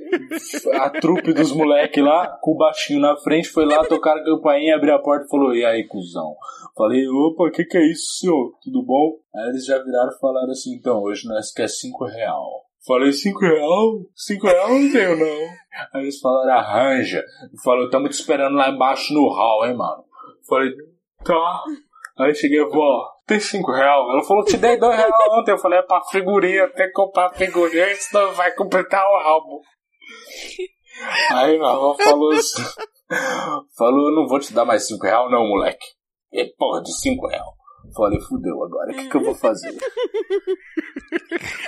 a trupe dos moleques lá, com o baixinho na frente, foi lá tocar a campainha, abriu a porta e falou, e aí, cuzão? Falei, opa, que que é isso, senhor? Tudo bom? Aí eles já viraram e falaram assim, então, hoje nós quer cinco real. Falei, cinco real? Cinco real não tenho, não. Aí eles falaram, arranja. Falou, tamo te esperando lá embaixo no hall, hein, mano. Falei, tá. Aí cheguei, vó, tem cinco real? Ela falou, te dei dois real ontem. Eu falei, é pra figurinha, tem que comprar figurinha, senão vai completar o álbum. Aí minha avó falou assim, falou, eu não vou te dar mais cinco real não, moleque. E porra de cinco real. Falei, fudeu agora, o que, que eu vou fazer?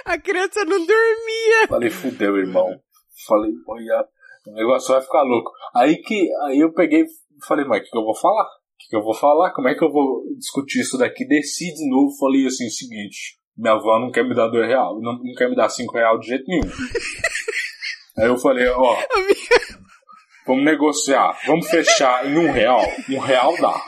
A criança não dormia. Falei, fudeu, irmão. Falei, olha, o negócio vai ficar louco. Aí que aí eu peguei falei, mas o que, que eu vou falar? O que, que eu vou falar? Como é que eu vou discutir isso daqui? Desci de novo, falei assim, o seguinte, minha avó não quer me dar dois real, não, não quer me dar cinco real de jeito nenhum. aí eu falei, ó, vamos negociar, vamos fechar em um real. Um real dá.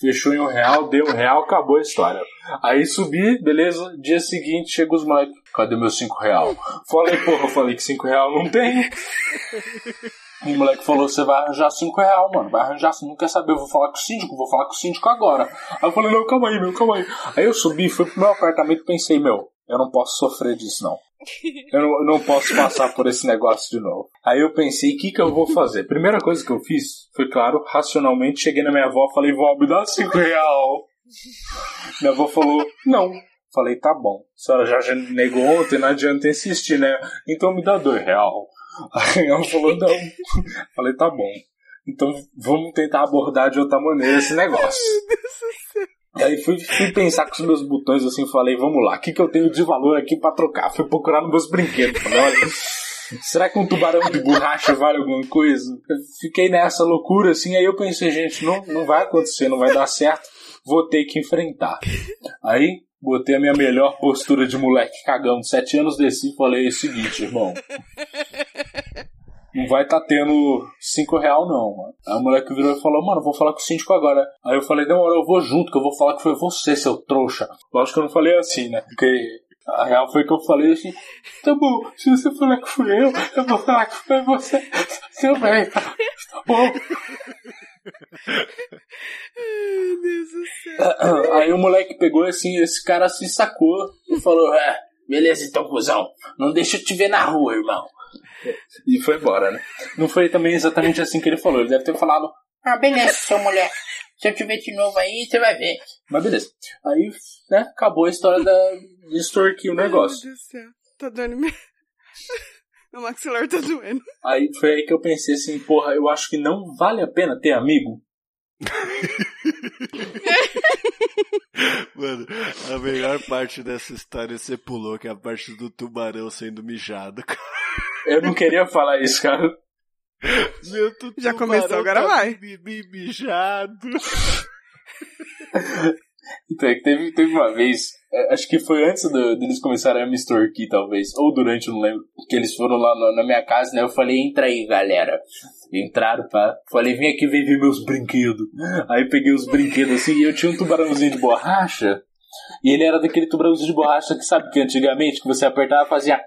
Fechou em um real, deu um real, acabou a história. Aí subi, beleza. Dia seguinte chega os moleques. Cadê meus cinco real? Falei, porra, eu falei que cinco real não tem. O moleque falou, você vai arranjar cinco real, mano. Vai arranjar, você não quer saber, eu vou falar com o síndico, vou falar com o síndico agora. Aí eu falei, não, calma aí, meu, calma aí. Aí eu subi, fui pro meu apartamento e pensei, meu, eu não posso sofrer disso, não. Eu não, eu não posso passar por esse negócio de novo. Aí eu pensei, o que, que eu vou fazer? Primeira coisa que eu fiz foi, claro, racionalmente, cheguei na minha avó falei, vó, me dá cinco real. Minha avó falou, não. Falei, tá bom. A senhora já negou ontem, não adianta insistir, né? Então me dá dois real. Aí ela falou, não. Falei, tá bom. Então vamos tentar abordar de outra maneira esse negócio. E aí fui, fui pensar com os meus botões assim, falei, vamos lá, o que, que eu tenho de valor aqui pra trocar? Fui procurar nos meus brinquedos. Falei, olha, será que um tubarão de borracha vale alguma coisa? Eu fiquei nessa loucura assim, aí eu pensei, gente, não, não vai acontecer, não vai dar certo, vou ter que enfrentar. Aí botei a minha melhor postura de moleque cagão de sete anos, desci e falei o seguinte, irmão. Não vai tá tendo cinco real não, mano. Aí o moleque virou e falou, mano, vou falar com o síndico agora. Aí eu falei, demorou, eu vou junto, que eu vou falar que foi você, seu trouxa. Lógico que eu não falei assim, né? Porque a real foi que eu falei assim, tá bom, se você falar que fui eu, eu vou falar que foi você, seu velho. Tá bom. Ai, Deus do céu. Aí o moleque pegou assim, esse cara se sacou e falou, é, beleza então, cuzão, não deixa eu te ver na rua, irmão. E foi embora, né? Não foi também exatamente assim que ele falou, ele deve ter falado, ah, beleza, seu mulher. Se eu te ver de novo aí, você vai ver. Mas beleza. Aí, né, acabou a história da, de extorquir o negócio. Meu Deus do céu. Tá doendo meu... Meu maxilar tá doendo. Aí foi aí que eu pensei assim, porra, eu acho que não vale a pena ter amigo. Mano, a melhor parte dessa história você pulou, que é a parte do tubarão sendo mijado. Eu não queria falar isso, cara. Meu tu- Já tubarão começou, agora tá vai. mi- mi- mijado. Então, é que teve, teve uma vez, é, acho que foi antes do- deles começarem a me extorquir, talvez, ou durante, eu não lembro, que eles foram lá na, na minha casa, né? Eu falei, entra aí, galera. Entraram, pá. Falei, vem aqui ver meus brinquedos. Aí peguei os brinquedos assim, e eu tinha um tubarãozinho de borracha, e ele era daquele tubarãozinho de borracha que sabe que antigamente, que você apertava, fazia.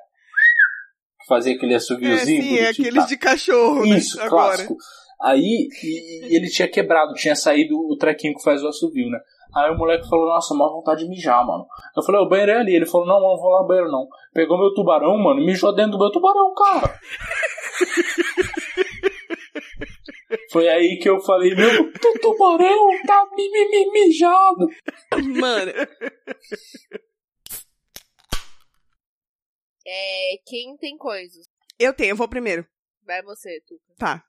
Fazia aquele É, assoviozinho. sim, é aqueles tá? de cachorro, né? Isso, Agora. clássico. Aí e, e ele tinha quebrado, tinha saído o trequinho que faz o assovio, né? Aí o moleque falou, nossa, má vontade de mijar, mano. Eu falei, o banheiro é ali. Ele falou, não, não vou lá no banheiro, não. Pegou meu tubarão, mano, e mijou dentro do meu tubarão, cara. Foi aí que eu falei, meu tubarão tá mi, mi, mi, mijado. Mano, É, quem tem coisas? eu tenho, eu vou primeiro. Vai você, Tuca. Tá.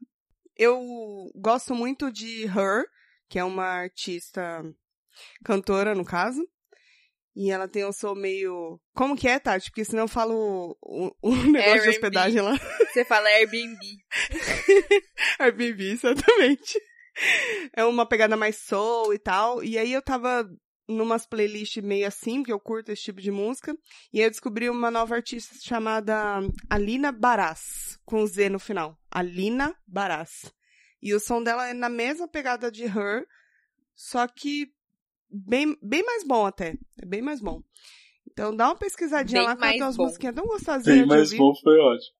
Eu gosto muito de Her, que é uma artista cantora, no caso. E ela tem um som meio. Como que é, Tati? Porque senão eu falo o, o negócio de R&B. hospedagem lá. Você fala Airbnb. Airbnb, exatamente. É uma pegada mais soul e tal. E aí eu tava numas playlists meio assim, porque eu curto esse tipo de música. E aí eu descobri uma nova artista chamada Alina Baraz, com Z no final. Alina Baraz. E o som dela é na mesma pegada de Her, só que bem, bem mais bom até. É bem mais bom. Então dá uma pesquisadinha Bem lá, tem umas bom. musiquinhas tão gostosinhas Bem mais ouvir. bom foi ótimo.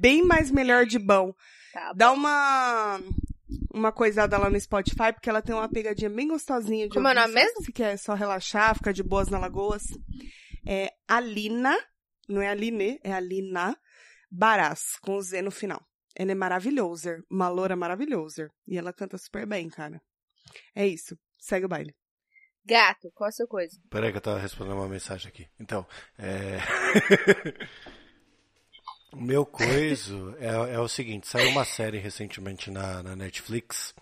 Bem mais melhor de bom. Tá Dá uma uma coisada lá no Spotify, porque ela tem uma pegadinha bem gostosinha de Como é ouvir, sabe? mesmo? Se quer só relaxar, ficar de boas na Lagoas. É Alina, não é Aline, é Alina Baraz, com o Z no final. Ela é maravilhosa, uma loura maravilhosa. E ela canta super bem, cara. É isso. Segue o baile. Gato, qual a sua coisa? Peraí que eu tava respondendo uma mensagem aqui. Então, é... o meu coiso é, é o seguinte, saiu uma série recentemente na, na Netflix.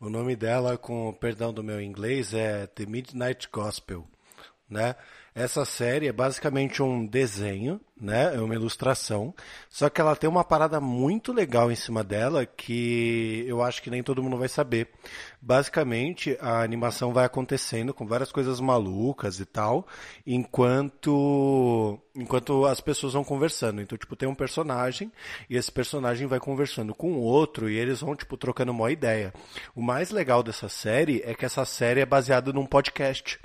O nome dela, com perdão do meu inglês, é The Midnight Gospel, né? Essa série é basicamente um desenho, né? É uma ilustração. Só que ela tem uma parada muito legal em cima dela que eu acho que nem todo mundo vai saber. Basicamente, a animação vai acontecendo com várias coisas malucas e tal, enquanto enquanto as pessoas vão conversando. Então, tipo, tem um personagem e esse personagem vai conversando com o outro e eles vão tipo trocando uma ideia. O mais legal dessa série é que essa série é baseada num podcast.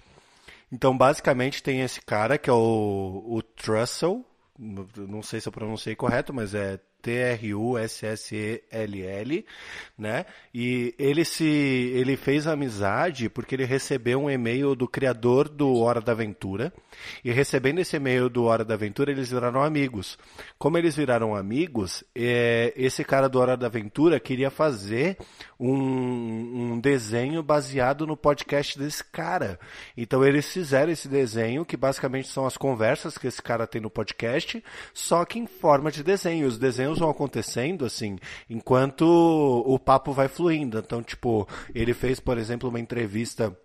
Então, basicamente, tem esse cara que é o, o Trussell, não sei se eu pronunciei correto, mas é T-R-U-S-S-E-L-L, né? E ele se, ele fez amizade porque ele recebeu um e-mail do criador do Hora da Aventura. E recebendo esse e-mail do Hora da Aventura, eles viraram amigos. Como eles viraram amigos, é, esse cara do Hora da Aventura queria fazer um, um desenho baseado no podcast desse cara. Então eles fizeram esse desenho, que basicamente são as conversas que esse cara tem no podcast, só que em forma de desenho. Os desenhos vão acontecendo assim, enquanto o papo vai fluindo. Então, tipo, ele fez, por exemplo, uma entrevista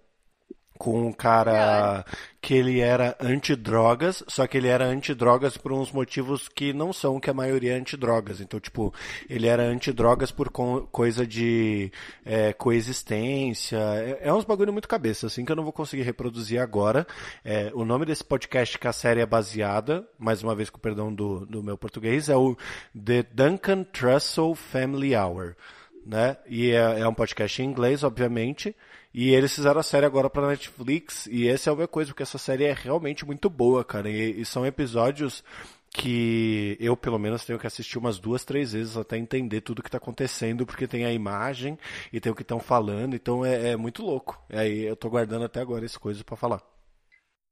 com um cara que ele era antidrogas, só que ele era antidrogas por uns motivos que não são que a maioria é antidrogas. Então, tipo, ele era antidrogas por co- coisa de é, coexistência. É, é uns bagulho muito cabeça, assim, que eu não vou conseguir reproduzir agora. É, o nome desse podcast que a série é baseada, mais uma vez com o perdão do, do meu português, é o The Duncan Trussell Family Hour né? E é, é um podcast em inglês, obviamente. E eles fizeram a série agora pra Netflix. E essa é uma coisa, porque essa série é realmente muito boa, cara. E, e são episódios que eu, pelo menos, tenho que assistir umas duas, três vezes até entender tudo que tá acontecendo, porque tem a imagem e tem o que estão falando. Então é, é muito louco. E aí eu tô guardando até agora esse coisa pra falar.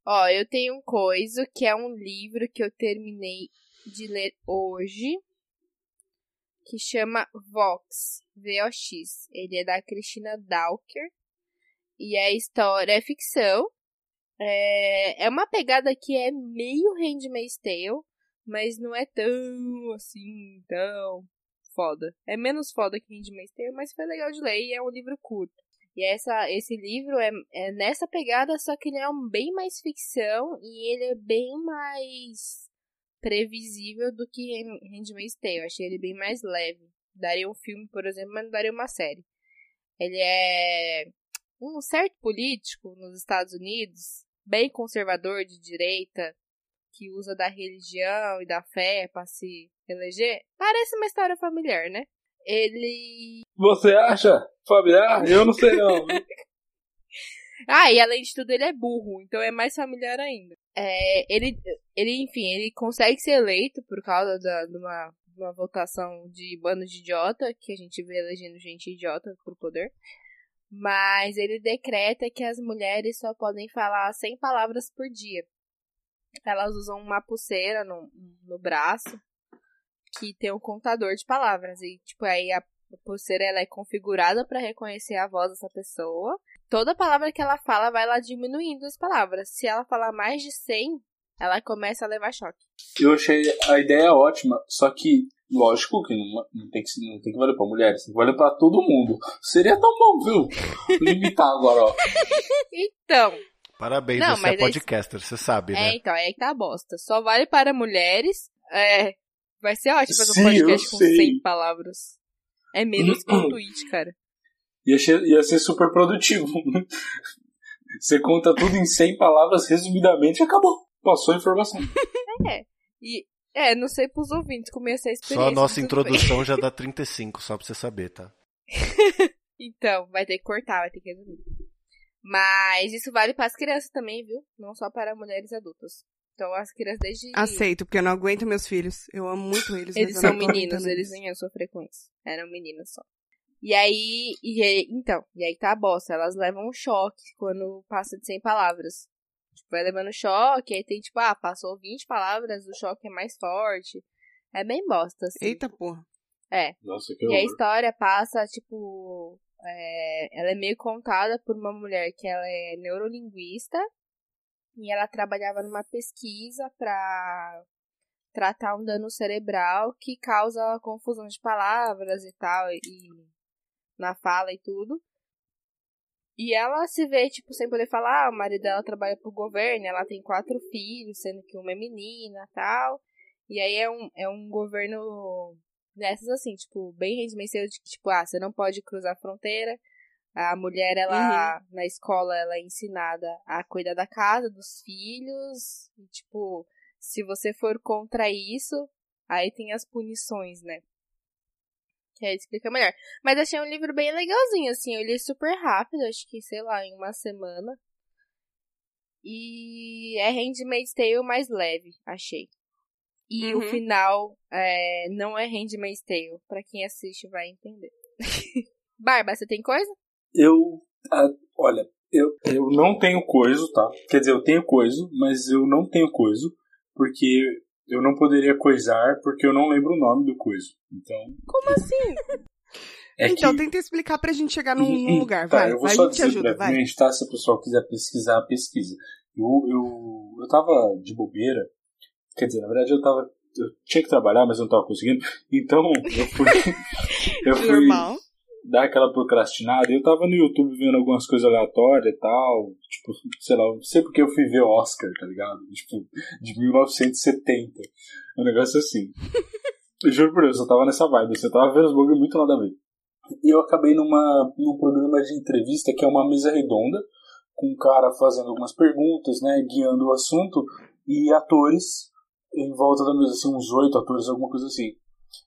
Ó, eu tenho um coisa que é um livro que eu terminei de ler hoje, que chama Vox, V-O-X. Ele é da Cristina Dawker. E é história, é ficção. É, é uma pegada que é meio Handmaid's Tale, mas não é tão assim, tão foda. É menos foda que Handmaid's Tale, mas foi legal de ler e é um livro curto. E essa, esse livro é, é nessa pegada, só que ele é um bem mais ficção e ele é bem mais previsível do que Hand- Handmaid's Tale. Eu achei ele bem mais leve. Daria um filme, por exemplo, mas não daria uma série. Ele é um certo político nos Estados Unidos, bem conservador de direita, que usa da religião e da fé para se eleger. Parece uma história familiar, né? Ele Você acha? Familiar? Eu não sei não. Ah, e além de tudo, ele é burro, então é mais familiar ainda. É, ele, ele, enfim, ele consegue ser eleito por causa da, de uma uma votação de bando de idiota, que a gente vê elegendo gente idiota pro poder. Mas ele decreta que as mulheres só podem falar 100 palavras por dia. Elas usam uma pulseira no, no braço que tem um contador de palavras. E, tipo, aí a pulseira ela é configurada para reconhecer a voz dessa pessoa. Toda palavra que ela fala vai lá diminuindo as palavras. Se ela falar mais de 100, ela começa a levar choque. Eu achei a ideia ótima, só que, lógico que não, não tem, que, não tem que valer pra mulheres, tem que valer pra todo mundo. Seria tão bom, viu? Limitar agora, ó. Então, Parabéns, Não, você é aí- podcaster, você sabe, é, né? então, é aí que tá a bosta. Só vale para mulheres. É. Vai ser ótimo fazer um podcast com sei. 100 palavras. É menos que um tweet, cara. Ia ser, ia ser super produtivo. Você conta tudo em 100 palavras, resumidamente, e acabou. Passou a informação. E, é, não sei pros ouvintes como ser a experiência. Só a nossa tudo bem. introdução já dá 35, só pra você saber, tá? Então, vai ter que cortar, vai ter que resumir. Mas isso vale para as crianças também, viu? Não só para mulheres adultas. Então, as crianças desde. Aceito, porque eu não aguento meus filhos. Eu amo muito eles. Eles são meninos, eles nem iam sofrer com isso. Eram meninas só. E aí, e aí- então, e aí tá a bosta. Elas levam um choque quando passa de 100 palavras. Tipo, vai levando choque, aí tem tipo, ah, passou 20 palavras, o choque é mais forte. É bem bosta, assim. Eita porra. É. Nossa, que E a horror. história passa, tipo. é, ela é meio contada por uma mulher que ela é neurolinguista e ela trabalhava numa pesquisa pra tratar um dano cerebral que causa confusão de palavras e tal, e na fala e tudo. E ela se vê, tipo, sem poder falar, o marido dela trabalha pro governo, ela tem quatro filhos, sendo que uma é menina e tal. E aí é um, é um governo dessas assim, tipo, bem regimenteiro de que, tipo, ah, você não pode cruzar a fronteira. A mulher, ela, na escola, ela é ensinada a cuidar da casa, dos filhos. E, tipo, se você for contra isso, aí tem as punições, né? Que aí explica melhor. Mas achei um livro bem legalzinho, assim. Eu li super rápido, acho que, sei lá, em uma semana. E é Handmaid's Tale mais leve, achei. E o Uhum. final é, não é Handmaid's Tale. Pra quem assiste vai entender. Barba, você tem coisa? Eu. ah, olha, eu, eu não tenho coiso, tá? Quer dizer, eu tenho coiso, mas eu não tenho coiso, porque eu não poderia coisar, porque eu não lembro o nome do coiso. Então. Como assim? É então, que... tenta explicar pra gente chegar num, Hum, num hum, lugar. tá, vai, eu vou vai, só a gente te dizer ajuda, vai. brevemente, tá? Se o pessoal quiser pesquisar, pesquisa. Eu, eu, eu tava de bobeira, quer dizer, na verdade eu tava. Eu tinha que trabalhar, mas eu não tava conseguindo. Então, eu fui. eu fui Normal. Dar aquela procrastinada. Eu tava no YouTube vendo algumas coisas aleatórias e tal. Tipo, sei lá, não sei porque eu fui ver Oscar, tá ligado? Tipo, de 1970. Um negócio assim. Eu juro por Deus, eu tava nessa vibe. Você tava vendo os bagulho muito nada a ver. E eu acabei numa, num programa de entrevista que é uma mesa redonda, com um cara fazendo algumas perguntas, né, guiando o assunto, e atores em volta da mesa, assim, uns oito atores, alguma coisa assim.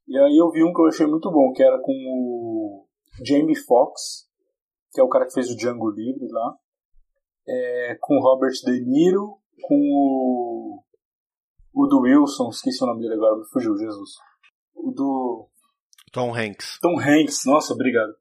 E aí eu vi um que eu achei muito bom, que era com o Jamie Foxx, que é o cara que fez o Django Livre lá, é, com o Robert De Niro, com o, o do Wilson, esqueci o nome dele agora, me fugiu, Jesus. O do Tom Hanks. Tom Hanks, nossa, obrigado.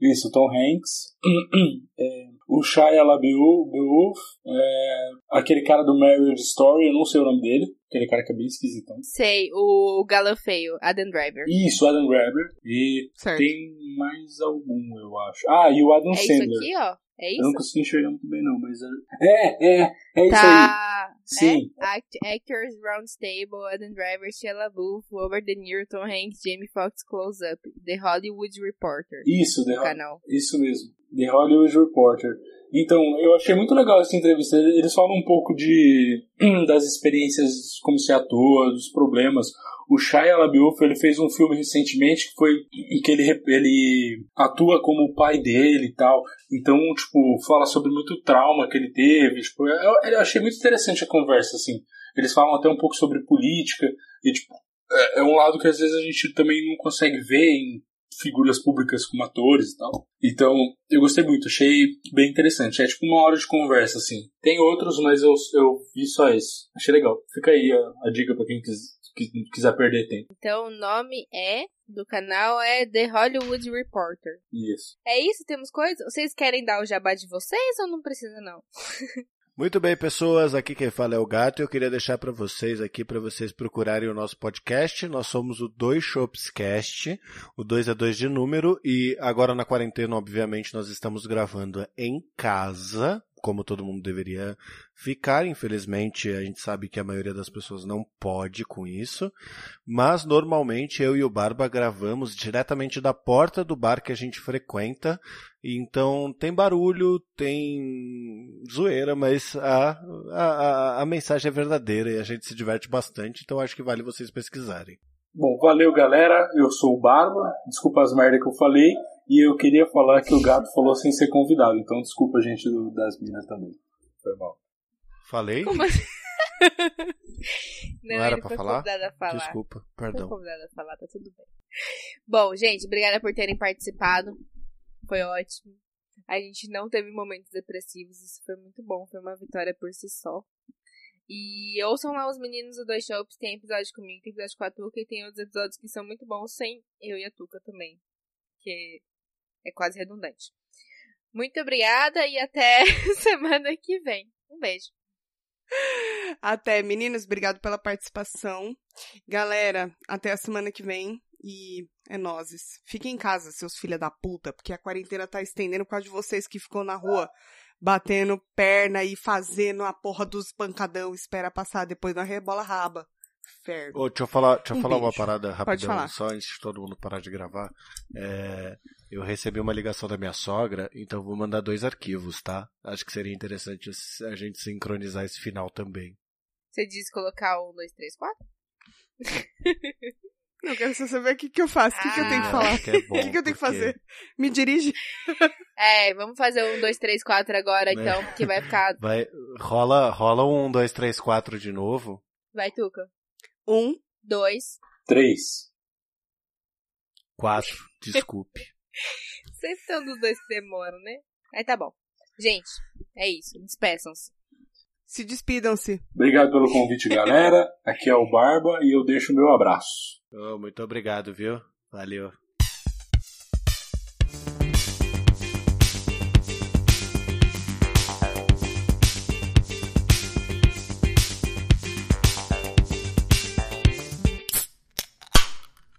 Isso, Tom Hanks. É, o Shia LaBeouf. É, aquele cara do Marriage Story, eu não sei o nome dele. Aquele cara que é bem esquisitão. Sei, o galã feio, Adam Driver. Isso, Adam Driver. E Certo. tem mais algum, eu acho. Ah, e o Adam É isso Sandler. aqui, ó. É Eu não isso? consegui enxergar muito bem, não, mas. É, é, é isso aí. Tá. Sim. É? Act- Actors Roundtable, Adam Driver, Shia LaBeouf, Robert De Niro, Tom Hanks, Jamie Foxx Close Up, The Hollywood Reporter. Isso, The canal. Isso mesmo. The Hollywood Reporter. Então, eu achei muito legal essa entrevista. Eles falam um pouco de das experiências como ser ator, dos problemas. O Shia LaBeouf, ele fez um filme recentemente que foi em que ele, ele atua como o pai dele e tal. Então, tipo, fala sobre muito trauma que ele teve. Tipo, eu, eu achei muito interessante a conversa, assim. Eles falam até um pouco sobre política e, tipo, é, é um lado que às vezes a gente também não consegue ver em figuras públicas como atores e tal. Então, eu gostei muito, achei bem interessante. É tipo uma hora de conversa, assim. Tem outros, mas eu, eu vi só esse. Achei legal. Fica aí a, a dica pra quem quis, que quiser perder tempo. Então o nome é do canal é The Hollywood Reporter. Isso. É isso? Temos coisa? Vocês querem dar o jabá de vocês ou não precisa não? Muito bem, pessoas. Aqui quem fala é o Gato. Eu queria deixar para vocês aqui para vocês procurarem o nosso podcast. Nós somos o Dois Shops Cast. O 2 é 2 de número e agora na quarentena, obviamente, nós estamos gravando em casa, como todo mundo deveria ficar. Infelizmente, a gente sabe que a maioria das pessoas não pode com isso, mas normalmente eu e o Barba gravamos diretamente da porta do bar que a gente frequenta. Então tem barulho, tem zoeira, mas a, a, a mensagem é verdadeira e a gente se diverte bastante, então acho que vale vocês pesquisarem. Bom, valeu galera, eu sou o Barba, desculpa as merdas que eu falei, e eu queria falar que o gato falou sem ser convidado, então desculpa a gente do, das minas também. Foi mal. Falei? Como assim? Não, era ele pra foi falar? convidado a falar. Desculpa, Foi perdão. convidado a falar, tá tudo bem. Bom, gente, obrigada por terem participado. Foi ótimo. A gente não teve momentos depressivos, isso foi muito bom, foi uma vitória por si só. E ouçam lá os meninos do Dois Shops, tem episódio comigo, tem episódio com a Tuca e tem outros episódios que são muito bons sem eu e a Tuca também. Que é quase redundante. Muito obrigada e até semana que vem. Um beijo. Até, meninos, obrigado pela participação. Galera, até a semana que vem. E é nozes. Fiquem em casa, seus filha da puta, porque a quarentena tá estendendo por causa de vocês que ficou na rua batendo perna e fazendo a porra dos pancadão. Espera passar, depois não rebola raba. Ferro. Ô, deixa eu falar, deixa eu Um falar uma parada rapidão, falar. só antes de todo mundo parar de gravar. É, eu recebi uma ligação da minha sogra, então vou mandar dois arquivos, tá? Acho que seria interessante a gente sincronizar esse final também. Você disse colocar um, dois, três, quatro? Não, eu quero só saber o que, que eu faço, o que, que eu tenho que Ah. falar. Acho que é bom, O que, que eu tenho que fazer? Me dirige? É, vamos fazer um, dois, três, quatro agora, Né? então, porque vai ficar. Vai, rola, rola um, dois, três, quatro de novo. Vai, Tuca. Um. Dois. Três. Quatro, desculpe. Sempre tem um dos dois que demoram, né? Aí tá bom. Gente, é isso. Despeçam-se. Se despidam-se. Obrigado pelo convite, galera. Aqui é o Barba e eu deixo o meu abraço. Ô, muito obrigado, viu? Valeu.